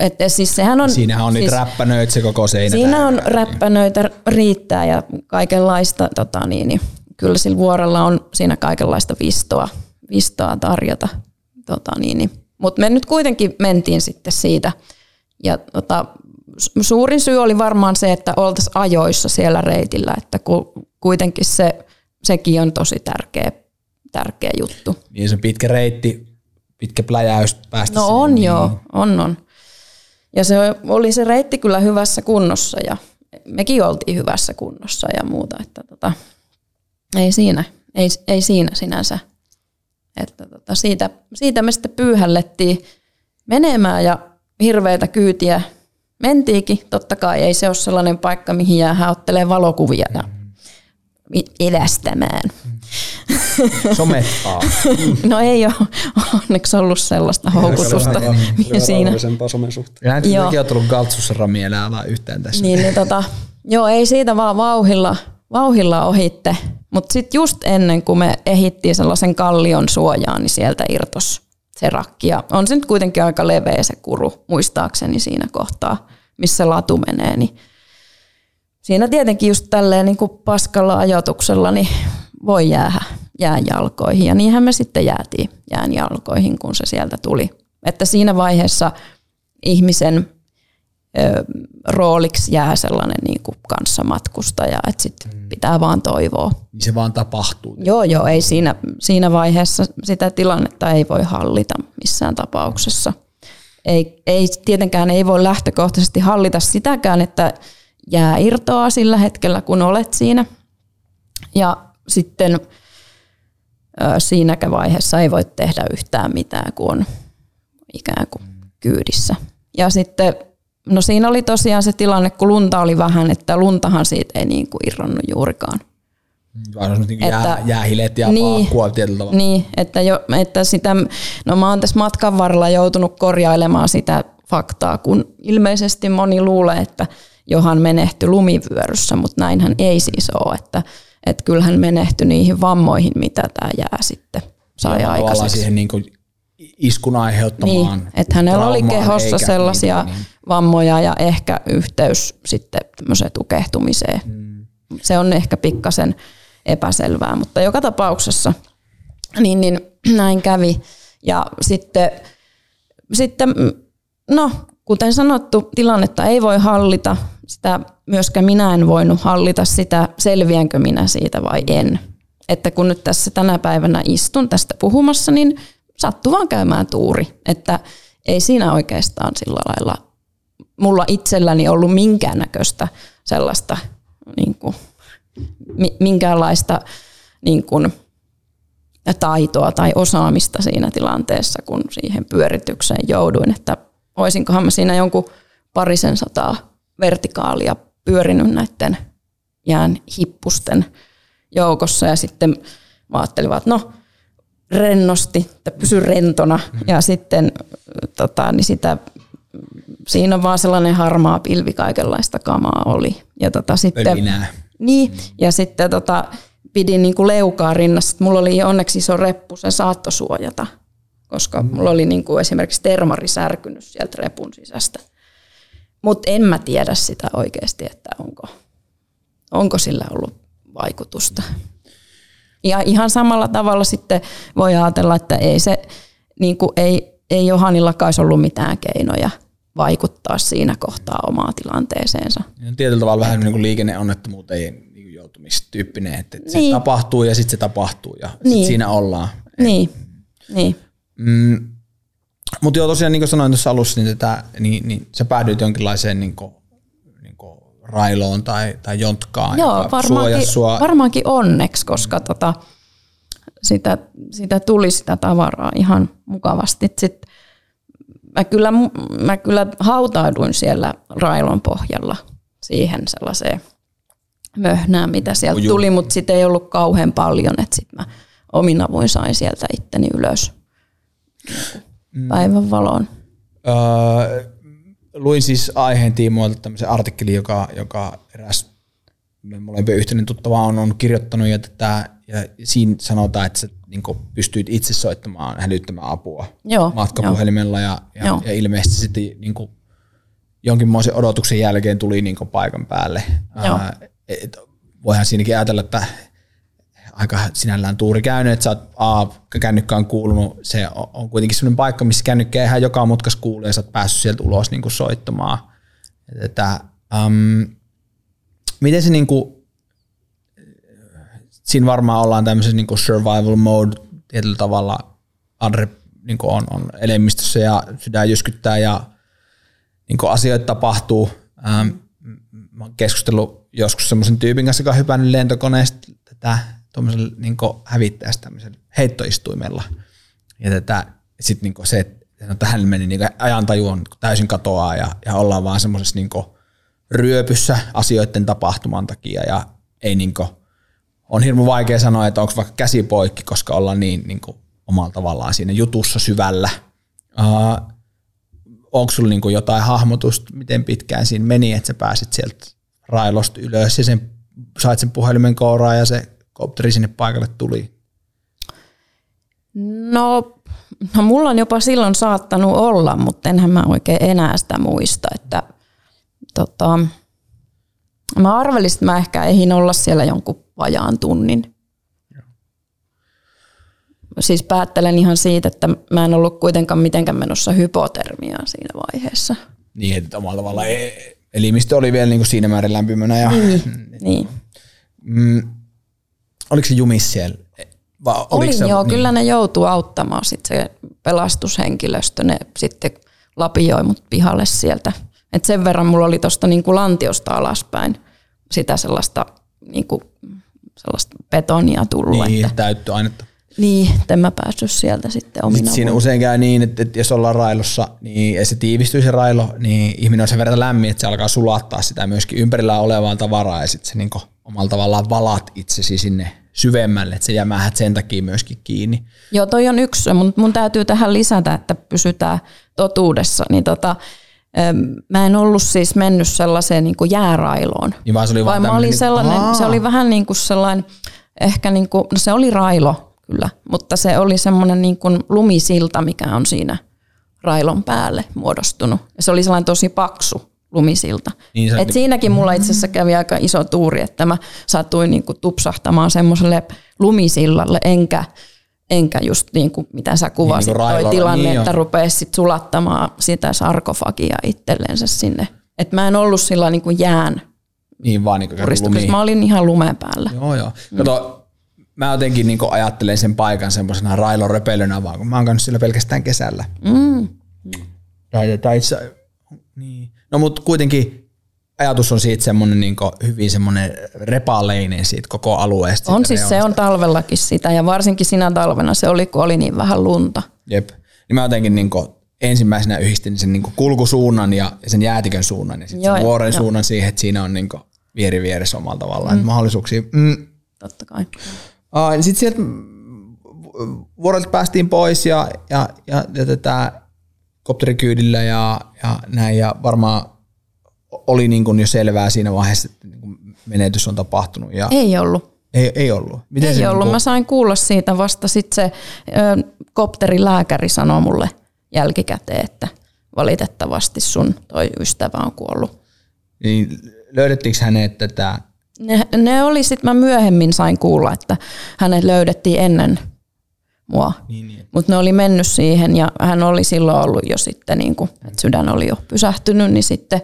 Että siis sehän on, Siinähän on niitä siis, räppänöitä se koko seinä. Siinä on räppänöitä riittää ja kaikenlaista, tota niin, niin, kyllä sillä vuorella on siinä kaikenlaista vistoa, vistoa tarjota. Tota niin, niin. Mutta me nyt kuitenkin mentiin sitten siitä. Ja tota, suurin syy oli varmaan se, että oltaisiin ajoissa siellä reitillä, että ku, kuitenkin se, sekin on tosi tärkeä, tärkeä juttu. Niin se pitkä reitti, pitkä pläjäys päästä No sinne, on niin joo, on on. Ja se oli se reitti kyllä hyvässä kunnossa ja mekin oltiin hyvässä kunnossa ja muuta, että tota, ei siinä, ei, ei siinä sinänsä. Että tota, siitä, siitä me sitten pyyhällettiin menemään ja hirveitä kyytiä mentiikin. Totta kai ei se ole sellainen paikka, mihin jää ottelee valokuvia ja vi- elästämään. Somettaa. No ei ole onneksi ollut sellaista houkutusta siinä. somen suhteen. Joo. on tullut Galtsussa ramia ala yhtään tässä. Niin, niin tota, joo, ei siitä vaan vauhilla, vauhilla ohitte. Mutta sitten just ennen kuin me ehittiin sellaisen kallion suojaan, niin sieltä irtos se rakki. Ja on se nyt kuitenkin aika leveä se kuru, muistaakseni siinä kohtaa, missä latu menee. Niin siinä tietenkin just tälleen niin kuin paskalla ajoituksella niin voi jäädä jään jalkoihin. Ja niinhän me sitten jäätiin jään jalkoihin, kun se sieltä tuli. Että siinä vaiheessa ihmisen rooliksi jää sellainen niin kuin kanssamatkustaja, että sit pitää vaan toivoa. Niin se vaan tapahtuu. Joo, joo, ei siinä, siinä vaiheessa sitä tilannetta ei voi hallita missään tapauksessa. Ei, ei, tietenkään ei voi lähtökohtaisesti hallita sitäkään, että jää irtoaa sillä hetkellä, kun olet siinä. Ja sitten siinäkään vaiheessa ei voi tehdä yhtään mitään, kun on ikään kuin kyydissä. Ja sitten, no siinä oli tosiaan se tilanne, kun lunta oli vähän, että luntahan siitä ei niin kuin irronnut juurikaan. Vaan on niin Että- jää, jäähilet ja Niin. niin. paakkua tietyllä tavalla. Niin, että, jo, että sitä, no mä oon tässä matkan varrella joutunut korjailemaan sitä faktaa, kun ilmeisesti moni luulee, että johan menehtyi lumivyöryssä, mutta näinhän ei siis ole, että, että kyllähän menehtyi niihin vammoihin, mitä tämä jää sitten sai Tavallaan aikaiseksi. siihen niin kuin iskun aiheuttamaan Niin, että hänellä oli kehossa eikä sellaisia niin, niin. vammoja ja ehkä yhteys sitten tämmöiseen tukehtumiseen. Mm. Se on ehkä pikkasen epäselvää, mutta joka tapauksessa niin, niin näin kävi. Ja sitten, sitten, mm, no kuten sanottu, tilannetta ei voi hallita. Sitä myöskään minä en voinut hallita sitä, selviänkö minä siitä vai en. Että kun nyt tässä tänä päivänä istun tästä puhumassa, niin sattuu vaan käymään tuuri. Että ei siinä oikeastaan sillä lailla mulla itselläni ollut minkäännäköistä sellaista niin kuin, mi- minkäänlaista niin kuin, taitoa tai osaamista siinä tilanteessa, kun siihen pyöritykseen jouduin, että olisinkohan mä siinä jonkun parisen sataa vertikaalia pyörinyt näiden jään hippusten joukossa ja sitten mä ajattelin että no rennosti, että pysy rentona ja sitten tota, niin sitä, siinä on vaan sellainen harmaa pilvi kaikenlaista kamaa oli. Ja tota, sitten, niin, ja sitten tota, pidin niin kuin leukaa rinnassa. Mulla oli onneksi iso reppu, se saattoi suojata, koska mulla oli niin kuin esimerkiksi termari särkynyt sieltä repun sisästä. Mutta en mä tiedä sitä oikeasti, että onko, onko sillä ollut vaikutusta. Ja ihan samalla tavalla sitten voi ajatella, että ei se, niin kuin ei, ei Johanillakaan olisi ollut mitään keinoja vaikuttaa siinä kohtaa omaa tilanteeseensa. tietyllä tavalla vähän niin kuin liikenneonnettomuuteen niin joutumistyyppinen, että se Niin. tapahtuu ja sitten se tapahtuu ja sit Niin. siinä ollaan. Niin, niin. Mm, Mutta joo, tosiaan niin kuin sanoin tuossa alussa, niin, tätä, niin, niin sä päädyit jonkinlaiseen niin kuin railoon tai, tai jontkaan, Joo, joka varmaankin, sua. varmaankin onneksi, koska tota, sitä, sitä tuli sitä tavaraa ihan mukavasti. Sit mä, kyllä, mä kyllä hautauduin siellä railon pohjalla siihen sellaiseen möhnään, mitä sieltä Uju. tuli, mutta sitten ei ollut kauhean paljon, että sitten mä omin avuin sain sieltä itteni ylös Mm. päivän valoon. Öö, luin siis aiheen tiimoilta tämmöisen artikkelin, joka, joka eräs molempien yhteinen tuttava on, on kirjoittanut, ja, tätä, ja siinä sanotaan, että sä niin pystyit itse soittamaan hälyttämään apua Joo, matkapuhelimella, ja, ja, Joo. ja ilmeisesti sitten niin kuin, jonkinmoisen odotuksen jälkeen tuli niin paikan päälle. Joo. Ää, et, voihan siinäkin ajatella, että aika sinällään tuuri käynyt, että sä oot A, kännykkä on kuulunut, se on- kuitenkin sellainen paikka, missä kännykkä ihan joka mutkas kuulu ja sä oot päässyt sieltä ulos niin kuin soittamaan. Et Että, um, miten se niin kuin, siinä varmaan ollaan tämmöisessä niin kuin survival mode tietyllä tavalla, adre niin kuin on, on elimistössä ja sydän jyskyttää ja niin kuin asioita tapahtuu. Ähm, mä oon keskustellut joskus semmoisen tyypin kanssa, joka on hypännyt lentokoneesta tätä tuommoisella niin hävittäjästä tämmöisellä heittoistuimella. Ja tätä, sit niin se, että no, tähän meni niin ajantaju on täysin katoaa ja, ja ollaan vaan semmoisessa niin ryöpyssä asioiden tapahtuman takia ja ei niin kuin, on hirmu vaikea sanoa, että onko vaikka käsi poikki, koska ollaan niin, niin kuin omalla tavallaan siinä jutussa syvällä. Uh, onko sulla niin kuin jotain hahmotusta, miten pitkään siinä meni, että sä pääsit sieltä railosta ylös ja sen, sait sen puhelimen kouraan ja se kopteri sinne paikalle tuli? No, no, mulla on jopa silloin saattanut olla, mutta enhän mä oikein enää sitä muista. Että, tota, mä arvelisin, että mä ehkä ehdin olla siellä jonkun vajaan tunnin. Siis päättelen ihan siitä, että mä en ollut kuitenkaan mitenkään menossa hypotermiaan siinä vaiheessa. Niin, että omalla tavalla e- elimistö oli vielä niin kuin siinä määrin lämpimänä. Ja, Niin. mm, oliko se jumis siellä? Vai oliko Olin se, joo, niin, kyllä ne joutuu auttamaan sit se pelastushenkilöstö, ne sitten lapioi mut pihalle sieltä. Et sen verran mulla oli tuosta niinku lantiosta alaspäin sitä sellaista, niinku, sellaista betonia tullut. Niin, että, täyttöainetta. niin, en mä päässyt sieltä sitten omina Sitten siinä usein käy niin, että, että jos ollaan railossa niin, ja se tiivistyy se railo, niin ihminen on sen verran lämmin, että se alkaa sulattaa sitä myöskin ympärillä olevaa tavaraa ja sitten se niin omalla tavallaan valat itsesi sinne syvemmälle, että se jämähät sen takia myöskin kiinni. Joo, toi on yksi, mutta mun täytyy tähän lisätä, että pysytään totuudessa. Niin tota, mä en ollut siis mennyt sellaiseen niin kuin jäärailoon. Niin vaan se oli vaan mä olin tämmönen- sellainen, Aa. se oli vähän niin kuin sellainen, ehkä niin kuin, no se oli railo kyllä, mutta se oli semmoinen niin kuin lumisilta, mikä on siinä railon päälle muodostunut. Ja se oli sellainen tosi paksu lumisilta. Niin Et siinäkin mulla itse asiassa kävi aika iso tuuri, että mä satuin niin kuin tupsahtamaan semmoiselle lumisillalle, enkä, enkä just niin kuin mitä sä kuvasit, Niin, niin toi tilanne, niin että jo. rupesi sit sulattamaan sitä sarkofagia itsellensä sinne. Et mä en ollut sillä niin kuin jään Niin vaan niin kuin puristuksessa. Mä olin ihan lumen päällä. Joo, joo. Kato, mä jotenkin niin ajattelen sen paikan semmoisena railoröpelönä vaan, kun mä oon käynyt sillä pelkästään kesällä. Mm. Tai, tai itse, niin. No mutta kuitenkin ajatus on siitä semmoinen niin hyvin semmoinen repaleinen siitä koko alueesta. On siis, se reunasta. on talvellakin sitä ja varsinkin sinä talvena se oli, kun oli niin vähän lunta. Jep. Niin mä jotenkin niin ensimmäisenä yhdistin sen niin kulkusuunnan ja sen jäätikön suunnan ja sitten sen vuoren joo. suunnan siihen, että siinä on niin vieri vieressä omalla tavallaan mm. mahdollisuuksia. Mm. Totta kai. Sitten sieltä vuorelta päästiin pois ja, ja, ja, ja tätä kopterikyydillä ja, ja näin ja varmaan oli niin kuin jo selvää siinä vaiheessa, että niin kuin menetys on tapahtunut ja Ei ollut. ei, ei ollut. Miten Ei se ollut. Niin Mä sain kuulla siitä vasta sitten se ö, kopterilääkäri sanoi mulle jälkikäteen, että valitettavasti sun toi ystävä on kuollut. niin löydettiinkö hänet tätä, Ne, ne oli sitten, mä myöhemmin sain kuulla, että hänet löydettiin ennen mua. niin, niin, Mutta ne oli mennyt siihen ja hän oli silloin ollut jo sitten, niin kuin, että sydän oli jo pysähtynyt, niin sitten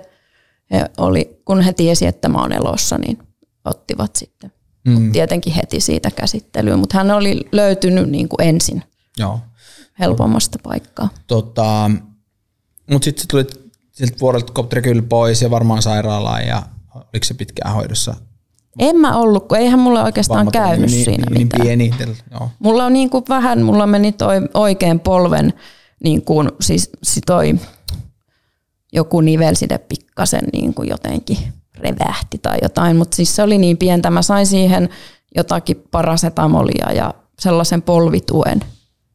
he oli, kun he tiesi, että mä oon elossa, niin ottivat sitten mm. tietenkin heti siitä käsittelyyn. Mutta hän oli löytynyt niin kuin ensin. joo. helpommasta paikkaa. Tota, mutta sitten tulit siltä vuodelta kopterikylly pois ja varmaan sairaalaan ja oliko se pitkään hoidossa? En mä ollut, kun eihän mulle oikeastaan Vammat oli käynyt niin, siinä niin, mitään. Niin pieni, joo. Mulla on niin kuin vähän, mulla meni toi oikein polven, niin kuin, siis si- toi joku nivelside pikkasen niin kuin jotenkin revähti tai jotain, mutta siis se oli niin pientä. Mä sain siihen jotakin parasetamolia ja sellaisen polvituen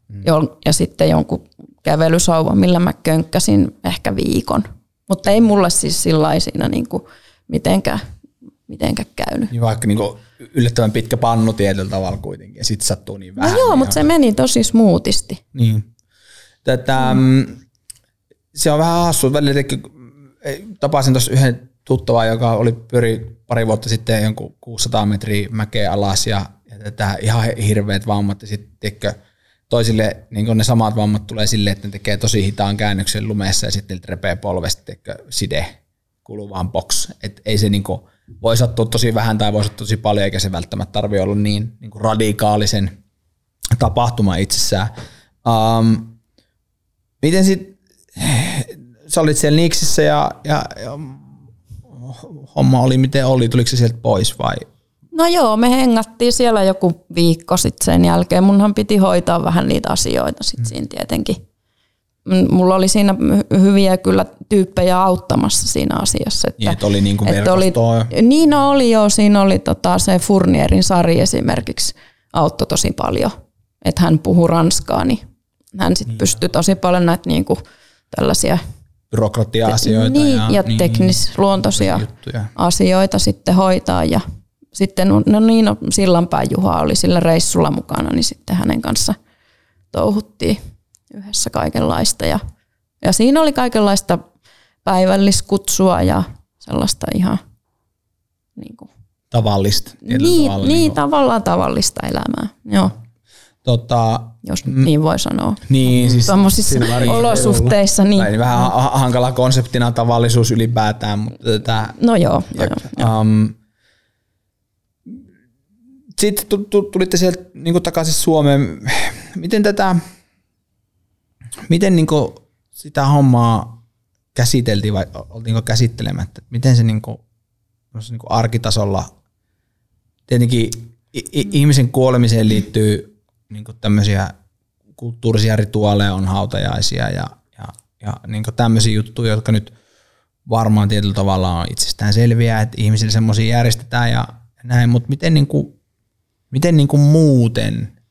mm. ja sitten jonkun kävelysauvan, millä mä könkkäsin ehkä viikon. Mutta ei mulle siis sillä siinä niin kuin mitenkään, mitenkään käynyt. Niin vaikka niinku yllättävän pitkä pannu tietyllä tavalla kuitenkin ja sitten sattuu niin vähän. No joo, niin mutta se meni tosi smoothisti. Niin. Tätä, mm. Se on vähän hassu. Välillä tapasin tuossa yhden tuttavan, joka oli pyöri pari vuotta sitten jonkun 600 metriä mäkeä alas ja, ja tätä ihan hirveät vammat ja sitten toisille niin ne samat vammat tulee silleen, että ne tekee tosi hitaan käännöksen lumessa ja sitten niiltä repee polvesta side kuluvaan box. Et ei se niin kuin, voi sattua tosi vähän tai voi sattua tosi paljon, eikä se välttämättä tarvi olla niin, niin kuin radikaalisen tapahtuma itsessään. Um, miten sit, sä olit siellä Niksissä ja, ja, ja homma oli miten oli, tuliko se sieltä pois vai? No joo, me hengattiin siellä joku viikko sitten sen jälkeen. Munhan piti hoitaa vähän niitä asioita sitten mm. siinä tietenkin. Mulla oli siinä hyviä kyllä tyyppejä auttamassa siinä asiassa. Että, niin, että oli niin kuin että oli, Niin no oli joo, siinä oli tota, se Furnierin Sari esimerkiksi auttoi tosi paljon. Että hän puhuu ranskaa, niin hän sitten niin. pystyi tosi paljon näitä niin kuin, tällaisia byrokratia-asioita. Niin, ja, ja niin, teknisluontoisia juttuja. asioita sitten hoitaa. Ja sitten, no niin, no, Sillanpää Juha oli sillä reissulla mukana, niin sitten hänen kanssa touhuttiin yhdessä kaikenlaista. Ja, ja siinä oli kaikenlaista päivälliskutsua ja sellaista ihan niin kuin, tavallista. Niin, tavalla, niin, niin tavallaan tavallista elämää. Joo. Tota, jos mm, niin voi sanoa. Niin, siis Tuommoisissa olosuhteissa. Niin. Tai vähän hankala konseptina tavallisuus ylipäätään. Mutta tätä, no joo. joo, joo. Um, sitten tulitte sieltä niin takaisin Suomeen. Miten tätä, miten niin sitä hommaa käsiteltiin vai oltiinko käsittelemättä? Miten se niin kuin, niin kuin arkitasolla, tietenkin ihmisen kuolemiseen liittyy niin tämmöisiä kulttuurisia rituaaleja, on hautajaisia ja, ja, ja niin tämmöisiä juttuja, jotka nyt varmaan tietyllä tavalla on itsestään selviä, että ihmisille semmoisia järjestetään ja näin, mutta miten, niin kuin, miten niin kuin muuten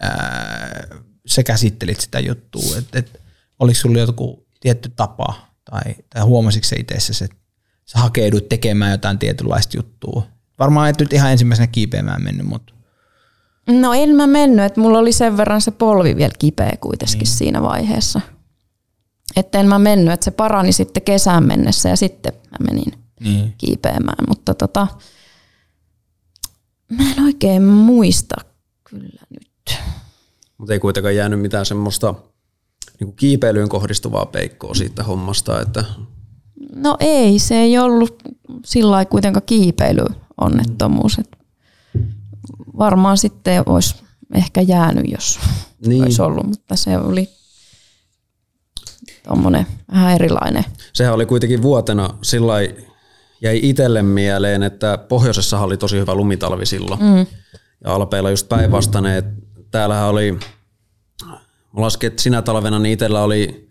ää, sä käsittelit sitä juttua, että et, oliko sulla joku tietty tapa tai, tai huomasitko se itse, että sä hakeudut tekemään jotain tietynlaista juttua? Varmaan et nyt ihan ensimmäisenä kiipeämään mennyt, mutta No en mä mennyt, että mulla oli sen verran se polvi vielä kipeä kuitenkin niin. siinä vaiheessa. Että en mä mennyt, että se parani sitten kesään mennessä ja sitten mä menin niin. kiipeämään. Mutta tota, mä en oikein muista kyllä nyt. Mutta ei kuitenkaan jäänyt mitään semmoista niin kuin kiipeilyyn kohdistuvaa peikkoa siitä hommasta. Että... No ei, se ei ollut sillä lailla kuitenkaan kiipeilyonnettomuus. Mm varmaan sitten olisi ehkä jäänyt, jos niin. olisi ollut, mutta se oli tuommoinen vähän erilainen. Sehän oli kuitenkin vuotena sillä jäi itselle mieleen, että pohjoisessa oli tosi hyvä lumitalvi silloin. Mm. Ja Alpeilla just päinvastainen, että täällähän oli, mä laskin, että sinä talvena niin itsellä oli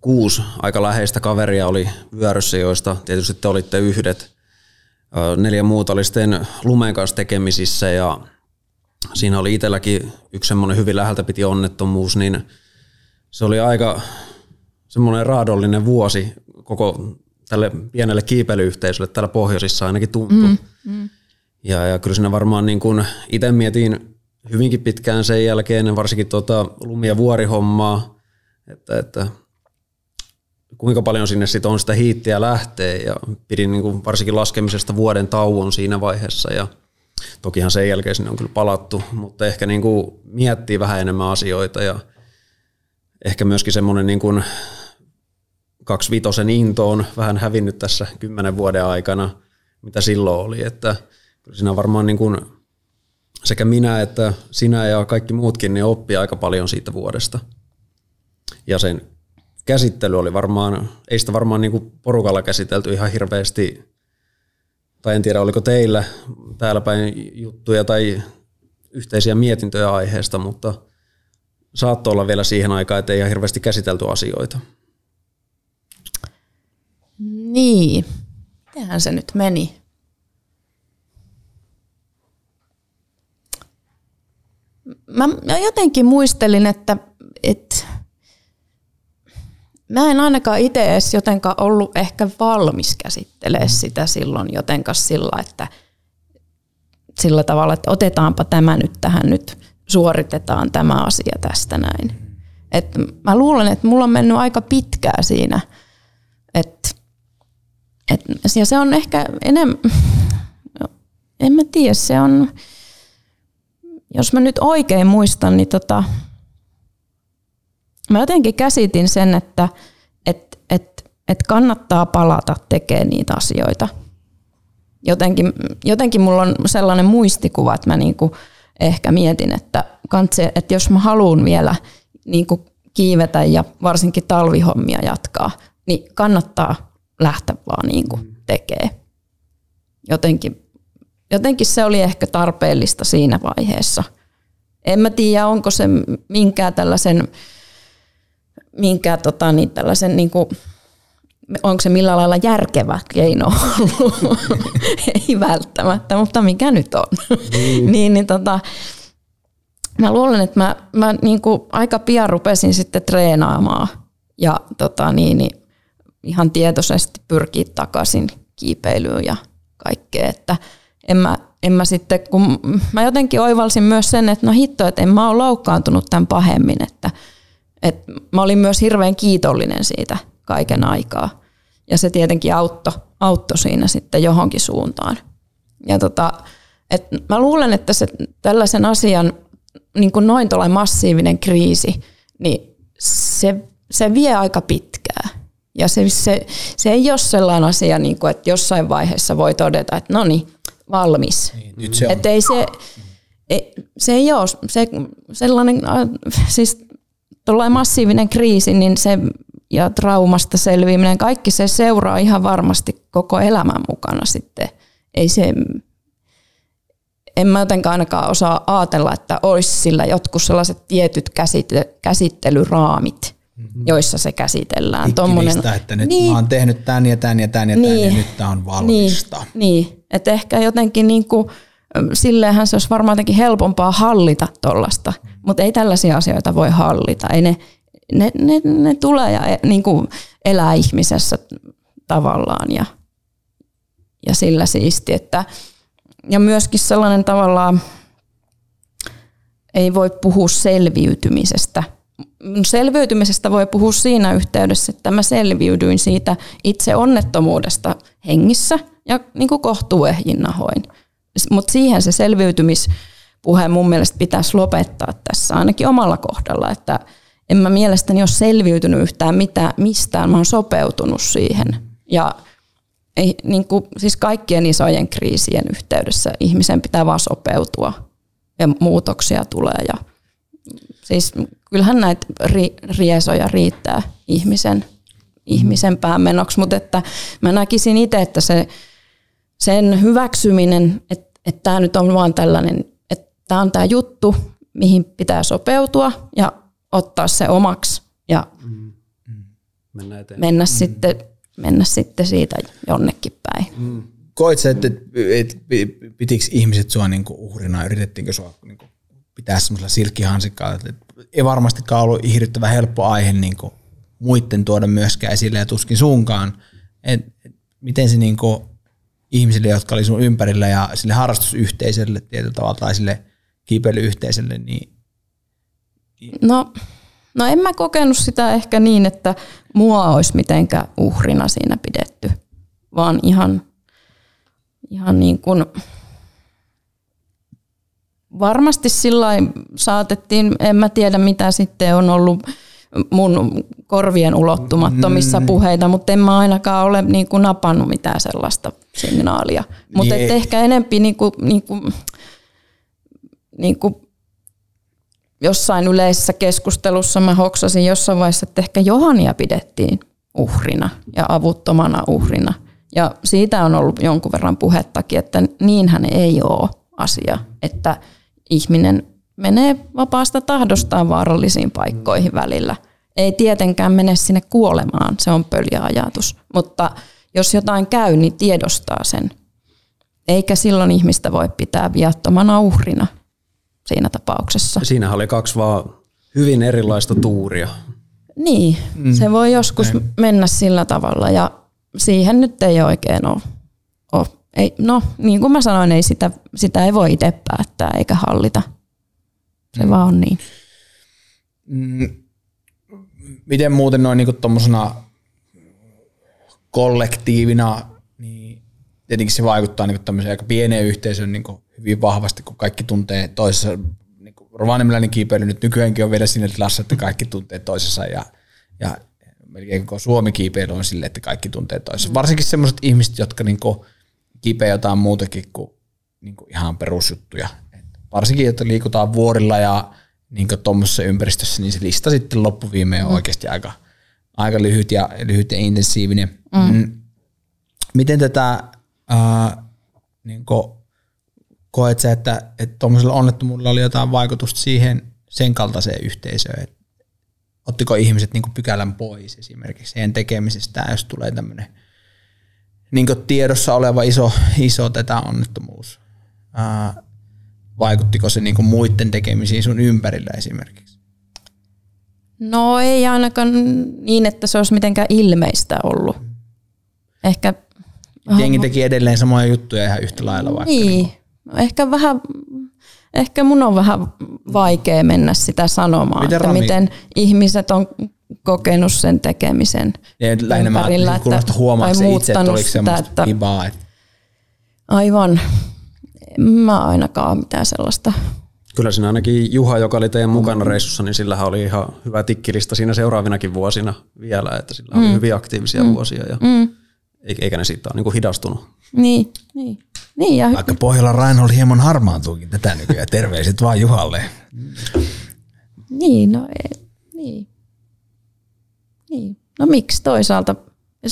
kuusi aika läheistä kaveria oli vyöryssä, joista tietysti te olitte yhdet neljä muuta oli sitten lumen kanssa tekemisissä ja siinä oli itselläkin yksi semmoinen hyvin läheltä piti onnettomuus, niin se oli aika semmoinen raadollinen vuosi koko tälle pienelle kiipeilyyhteisölle täällä pohjoisissa ainakin tuntui. Mm, mm. Ja, ja kyllä siinä varmaan niin kuin itse mietin hyvinkin pitkään sen jälkeen, varsinkin tuota lumi- ja vuorihommaa, että, että kuinka paljon sinne sit on sitä hiittiä lähtee. Ja pidin niin kuin varsinkin laskemisesta vuoden tauon siinä vaiheessa ja tokihan sen jälkeen sinne on kyllä palattu, mutta ehkä niin kuin miettii vähän enemmän asioita ja ehkä myöskin semmoinen niin kuin kaksivitosen into on vähän hävinnyt tässä kymmenen vuoden aikana, mitä silloin oli, että kyllä siinä varmaan niin kuin sekä minä että sinä ja kaikki muutkin niin oppii aika paljon siitä vuodesta. Ja sen käsittely oli varmaan, ei sitä varmaan niin kuin porukalla käsitelty ihan hirveästi, tai en tiedä oliko teillä täällä päin juttuja tai yhteisiä mietintöjä aiheesta, mutta saattoi olla vielä siihen aikaan, että ei ihan hirveästi käsitelty asioita. Niin, mitenhän se nyt meni? Mä, mä jotenkin muistelin, että, että mä en ainakaan itse edes jotenka ollut ehkä valmis käsittelemään sitä silloin jotenka sillä, että sillä tavalla, että otetaanpa tämä nyt tähän nyt, suoritetaan tämä asia tästä näin. Et mä luulen, että mulla on mennyt aika pitkää siinä, että et, ja se on ehkä enemmän, en mä tiedä, se on, jos mä nyt oikein muistan, niin tota, mä jotenkin käsitin sen, että et, et, et kannattaa palata tekemään niitä asioita. Jotenkin, jotenkin mulla on sellainen muistikuva, että mä niinku ehkä mietin, että, kantse, että jos mä haluan vielä niinku kiivetä ja varsinkin talvihommia jatkaa, niin kannattaa lähteä vaan niinku tekee. Jotenkin, jotenkin se oli ehkä tarpeellista siinä vaiheessa. En mä tiedä, onko se minkään tällaisen minkään tota, niin tällaisen niin kuin, onko se millä lailla järkevä keino Ei välttämättä, mutta mikä nyt on. Mm. niin, niin tota, mä luulen, että mä, mä niin kuin aika pian rupesin sitten treenaamaan ja tota, niin, niin ihan tietoisesti pyrkii takaisin kiipeilyyn ja kaikkea, että en mä, en mä sitten, kun mä jotenkin oivalsin myös sen, että no hitto, että en mä ole loukkaantunut tämän pahemmin, että et mä olin myös hirveän kiitollinen siitä kaiken aikaa. Ja se tietenkin auttoi, auttoi siinä sitten johonkin suuntaan. Ja tota, et mä luulen, että se tällaisen asian niin kuin noin massiivinen kriisi, niin se, se vie aika pitkää. Ja se, se, se ei ole sellainen asia, niin kuin, että jossain vaiheessa voi todeta, että no niin, valmis. Niin, nyt se on. Että ei se, ei, se ei ole se, sellainen, siis massiivinen kriisi, niin se ja traumasta selviäminen, kaikki se seuraa ihan varmasti koko elämän mukana sitten. Ei se, en mä jotenkaan ainakaan osaa ajatella, että olisi sillä jotkut sellaiset tietyt käsitte- käsittelyraamit, mm-hmm. joissa se käsitellään. Tommonen, että nyt niin, mä oon tehnyt tämän ja tämän ja tämän niin, ja nyt tämä on valmista. Niin, niin. Että ehkä jotenkin niin kuin, silleenhän se olisi varmaan jotenkin helpompaa hallita tuollaista, mutta ei tällaisia asioita voi hallita. Ei ne, ne, ne, ne tulee ja e, niin kuin elää ihmisessä tavallaan ja, ja sillä siisti, että ja myöskin sellainen tavallaan ei voi puhua selviytymisestä. Selviytymisestä voi puhua siinä yhteydessä, että mä selviydyin siitä itse onnettomuudesta hengissä ja niin kuin kohtuuehjin nahoin mutta siihen se selviytymispuhe mun mielestä pitäisi lopettaa tässä ainakin omalla kohdalla, että en mä mielestäni ole selviytynyt yhtään mitään, mistään, mä oon sopeutunut siihen. Ja ei, niin kuin, siis kaikkien isojen kriisien yhteydessä ihmisen pitää vaan sopeutua ja muutoksia tulee. Ja, siis kyllähän näitä ri, riesoja riittää ihmisen, ihmisen päämenoksi, mutta että mä näkisin itse, että se sen hyväksyminen, että, että tämä nyt on vaan tällainen, että tämä on tämä juttu, mihin pitää sopeutua ja ottaa se omaksi ja mm. mennä, mennä, mm. sitten, mennä sitten siitä jonnekin päin. Mm. Koit sä, että, että pitikö ihmiset sua niin uhrina, yritettiinkö sua niin pitää semmoisella silkkihansikkaa, että ei varmastikaan ollut hirvittävän helppo aihe niin muiden tuoda myöskään esille ja tuskin suunkaan. Et, et, miten se niin kuin, ihmisille, jotka oli sun ympärillä ja sille harrastusyhteisölle tietyllä tavalla tai sille kiipeilyyhteisölle, niin No, no en mä kokenut sitä ehkä niin, että mua olisi mitenkään uhrina siinä pidetty, vaan ihan, ihan niin kuin, varmasti sillä saatettiin, en mä tiedä mitä sitten on ollut mun korvien ulottumattomissa mm. puheita, mutta en mä ainakaan ole niin kuin napannut mitään sellaista signaalia. Mutta niin ehkä enempi niin kuin, niin kuin, niin kuin jossain yleisessä keskustelussa mä hoksasin jossain vaiheessa, että ehkä Johania pidettiin uhrina ja avuttomana uhrina. Ja siitä on ollut jonkun verran puhettakin, että niinhän ei ole asia, että ihminen menee vapaasta tahdostaan vaarallisiin paikkoihin välillä. Ei tietenkään mene sinne kuolemaan, se on pöljä ajatus. Mutta jos jotain käy, niin tiedostaa sen. Eikä silloin ihmistä voi pitää viattomana uhrina siinä tapauksessa. Siinä oli kaksi vaan hyvin erilaista tuuria. Niin, mm. se voi joskus Näin. mennä sillä tavalla ja siihen nyt ei oikein ole. Ei, no, niin kuin mä sanoin, ei sitä, sitä ei voi itse päättää eikä hallita. Se mm. vaan on niin. Mm. Miten muuten noin niin tuommoisena kollektiivina, niin tietenkin se vaikuttaa niin tämmöiseen aika pieneen yhteisöön niin hyvin vahvasti, kun kaikki tuntee toisessa, niin Rovaniemiläinen kiipeily nyt nykyäänkin on vielä siinä tilassa, että kaikki tuntee toisessa ja, ja melkein koko Suomi kiipeily on sille, että kaikki tuntee toisessa. Mm. Varsinkin sellaiset ihmiset, jotka niin kipeä jotain muutakin kuin, niin kuin ihan perusjuttuja. Et varsinkin, että liikutaan vuorilla ja niin tuommoisessa ympäristössä, niin se lista sitten loppuviimeen on mm. oikeasti aika, aika lyhyt, ja, lyhyt ja intensiivinen. Mm. Mm. Miten tätä ää, niin koet sä, että tuommoisella onnettomuudella oli jotain vaikutusta siihen sen kaltaiseen yhteisöön, että ottiko ihmiset niin pykälän pois esimerkiksi heidän tekemisestä, jos tulee tämmöinen niin tiedossa oleva iso, iso tätä onnettomuus. Ää, vaikuttiko se niin muiden tekemisiin sun ympärillä esimerkiksi? No ei ainakaan niin, että se olisi mitenkään ilmeistä ollut. Ehkä Jengi teki edelleen samoja juttuja ihan yhtä lailla vaikka. Niin. niin No ehkä vähän, ehkä mun on vähän vaikea mennä sitä sanomaan, miten, että miten ihmiset on kokenut sen tekemisen ja lähinnä ympärillä, mä että, huomaa se itse, että oliko semmoista että, kibaa, että... Aivan. En mä ainakaan mitään sellaista. Kyllä siinä ainakin Juha, joka oli teidän mukana reissussa, niin sillä oli ihan hyvä tikkilista siinä seuraavinakin vuosina vielä, että sillä oli mm. hyvin aktiivisia mm. vuosia ja mm. eikä ne siitä ole niin kuin hidastunut. Niin, niin. Niin, ja... Vaikka Pohjola Reinhold hieman harmaantuukin tätä nykyään. Terveiset vaan Juhalle. Niin, no ei, niin. Niin. No miksi toisaalta?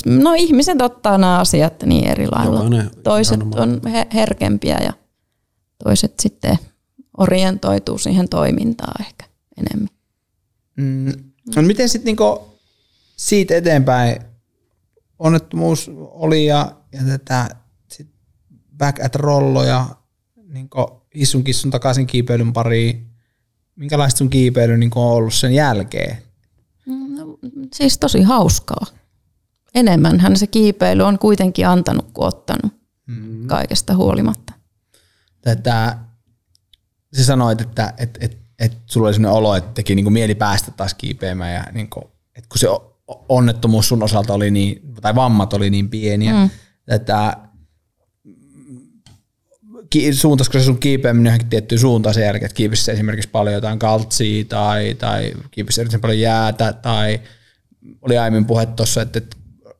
No ihmiset ottaa nämä asiat niin eri lailla. Joo, ne, toiset on herkempiä ja toiset sitten orientoituu siihen toimintaan ehkä enemmän. Mm. No miten sitten niinku siitä eteenpäin onnettomuus oli ja, ja tätä back at rollo ja niin hissun kissun takaisin kiipeilyn pariin. Minkälaista sun kiipeily niin on ollut sen jälkeen? No, siis tosi hauskaa. Enemmänhän se kiipeily on kuitenkin antanut kuin ottanut mm. kaikesta huolimatta. Tätä, sä sanoit, että et, et, et sulla oli sellainen olo, että teki niin mieli päästä taas kiipeämään ja niin kuin, että kun se onnettomuus sun osalta oli niin, tai vammat oli niin pieniä, mm. että suuntaisiko se sun kiipeäminen johonkin tiettyyn suuntaan sen jälkeen, että kiipissä esimerkiksi paljon jotain kaltsia tai, tai kiipissä erityisen paljon jäätä tai oli aiemmin puhe tuossa, että, että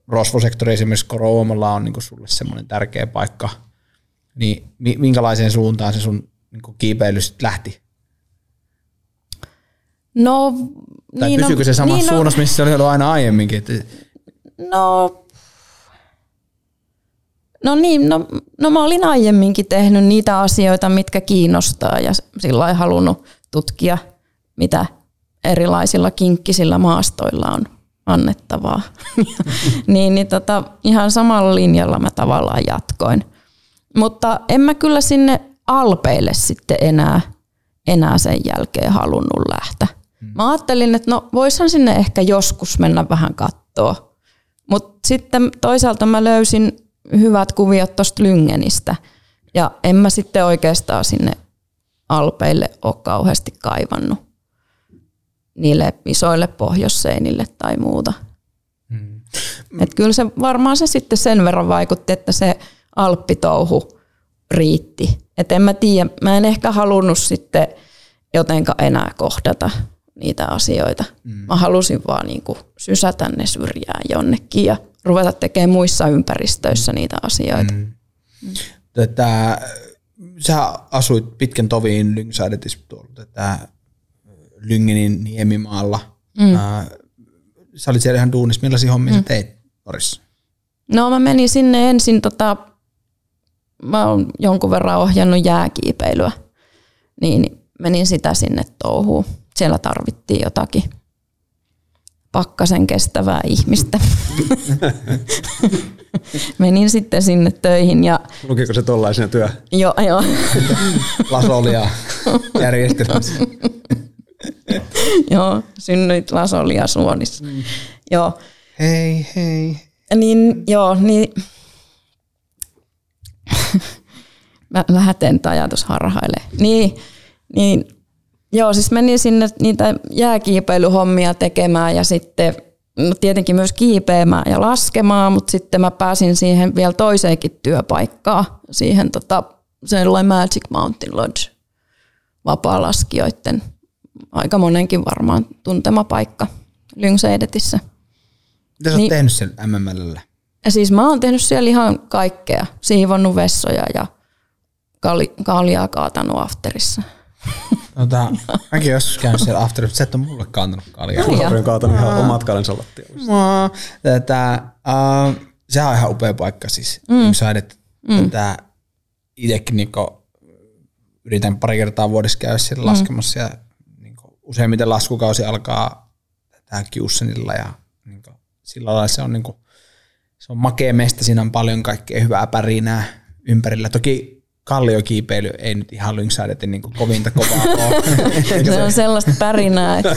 rosvosektori esimerkiksi Koroumalla on niin sulle semmoinen tärkeä paikka, niin minkälaiseen suuntaan se sun niin kiipeily sitten lähti? No, tai niin pysyykö no, se samassa niin no- suunnassa, missä se oli ollut aina aiemminkin? Että... No No niin, no, no mä olin aiemminkin tehnyt niitä asioita, mitkä kiinnostaa ja sillä halunnut tutkia, mitä erilaisilla kinkkisillä maastoilla on annettavaa. niin, niin tota, ihan samalla linjalla mä tavallaan jatkoin. Mutta en mä kyllä sinne Alpeille sitten enää, enää sen jälkeen halunnut lähteä. Hmm. Mä ajattelin, että no voishan sinne ehkä joskus mennä vähän kattoa. Mutta sitten toisaalta mä löysin hyvät kuviot tuosta Lyngenistä. Ja en mä sitten oikeastaan sinne Alpeille ole kauheasti kaivannut niille isoille pohjosseinille tai muuta. Hmm. Et kyllä se varmaan se sitten sen verran vaikutti, että se alppitouhu riitti. Et en mä tiedä, mä en ehkä halunnut sitten jotenka enää kohdata niitä asioita. Mm. Mä halusin vaan niinku sysätä ne syrjään jonnekin ja ruveta tekemään muissa ympäristöissä niitä asioita. Mm. Tätä, sä asuit pitkän toviin Lyngsäädetissä tuolla tätä Lyngenin niemimaalla. Mm. Ää, sä olit siellä ihan duunissa. Millaisia hommia mm. sä teit Norissa? No mä menin sinne ensin, tota, mä oon jonkun verran ohjannut jääkiipeilyä, niin menin sitä sinne touhuun. Siellä tarvittiin jotakin pakkasen kestävää ihmistä. Menin sitten sinne töihin. Ja, Lukiko se tollaisen työ? Joo, joo. Lasolia järjestelmässä. joo, synnyit Lasolia Suonissa. Mm. Joo. Hei, hei. Niin, joo, niin mä lähten ajatus harhailee. Niin, niin Joo, siis menin sinne niitä jääkiipeilyhommia tekemään ja sitten no tietenkin myös kiipeämään ja laskemaan, mutta sitten mä pääsin siihen vielä toiseenkin työpaikkaan, siihen tota, sellainen Magic Mountain Lodge vapaa-laskijoiden aika monenkin varmaan tuntema paikka Lyngseidetissä. Mitä sä niin, tehnyt siellä MMLllä? Ja siis mä oon tehnyt siellä ihan kaikkea, siivonnut vessoja ja kaljaa kaatanut afterissa. Tota, mäkin joskus käynyt siellä after, mutta sä et ole mulle kantanut kaljaa. Sulla on kaatanut ihan omat kalensa lattialle. Tätä, uh, sehän on ihan upea paikka siis. Mm. Niin saidet, mm. tätä, itsekin niinku, yritän pari kertaa vuodessa käydä siellä mm. laskemassa ja niinku, useimmiten laskukausi alkaa tätä Kiussenilla ja niinku, sillä lailla se on, niinku, se on makea mesta, siinä on paljon kaikkea hyvää pärinää ympärillä. Toki kalliokiipeily ei nyt ihan lyngsäädetin niin kovinta kovaa ole. se on sellaista pärinää, että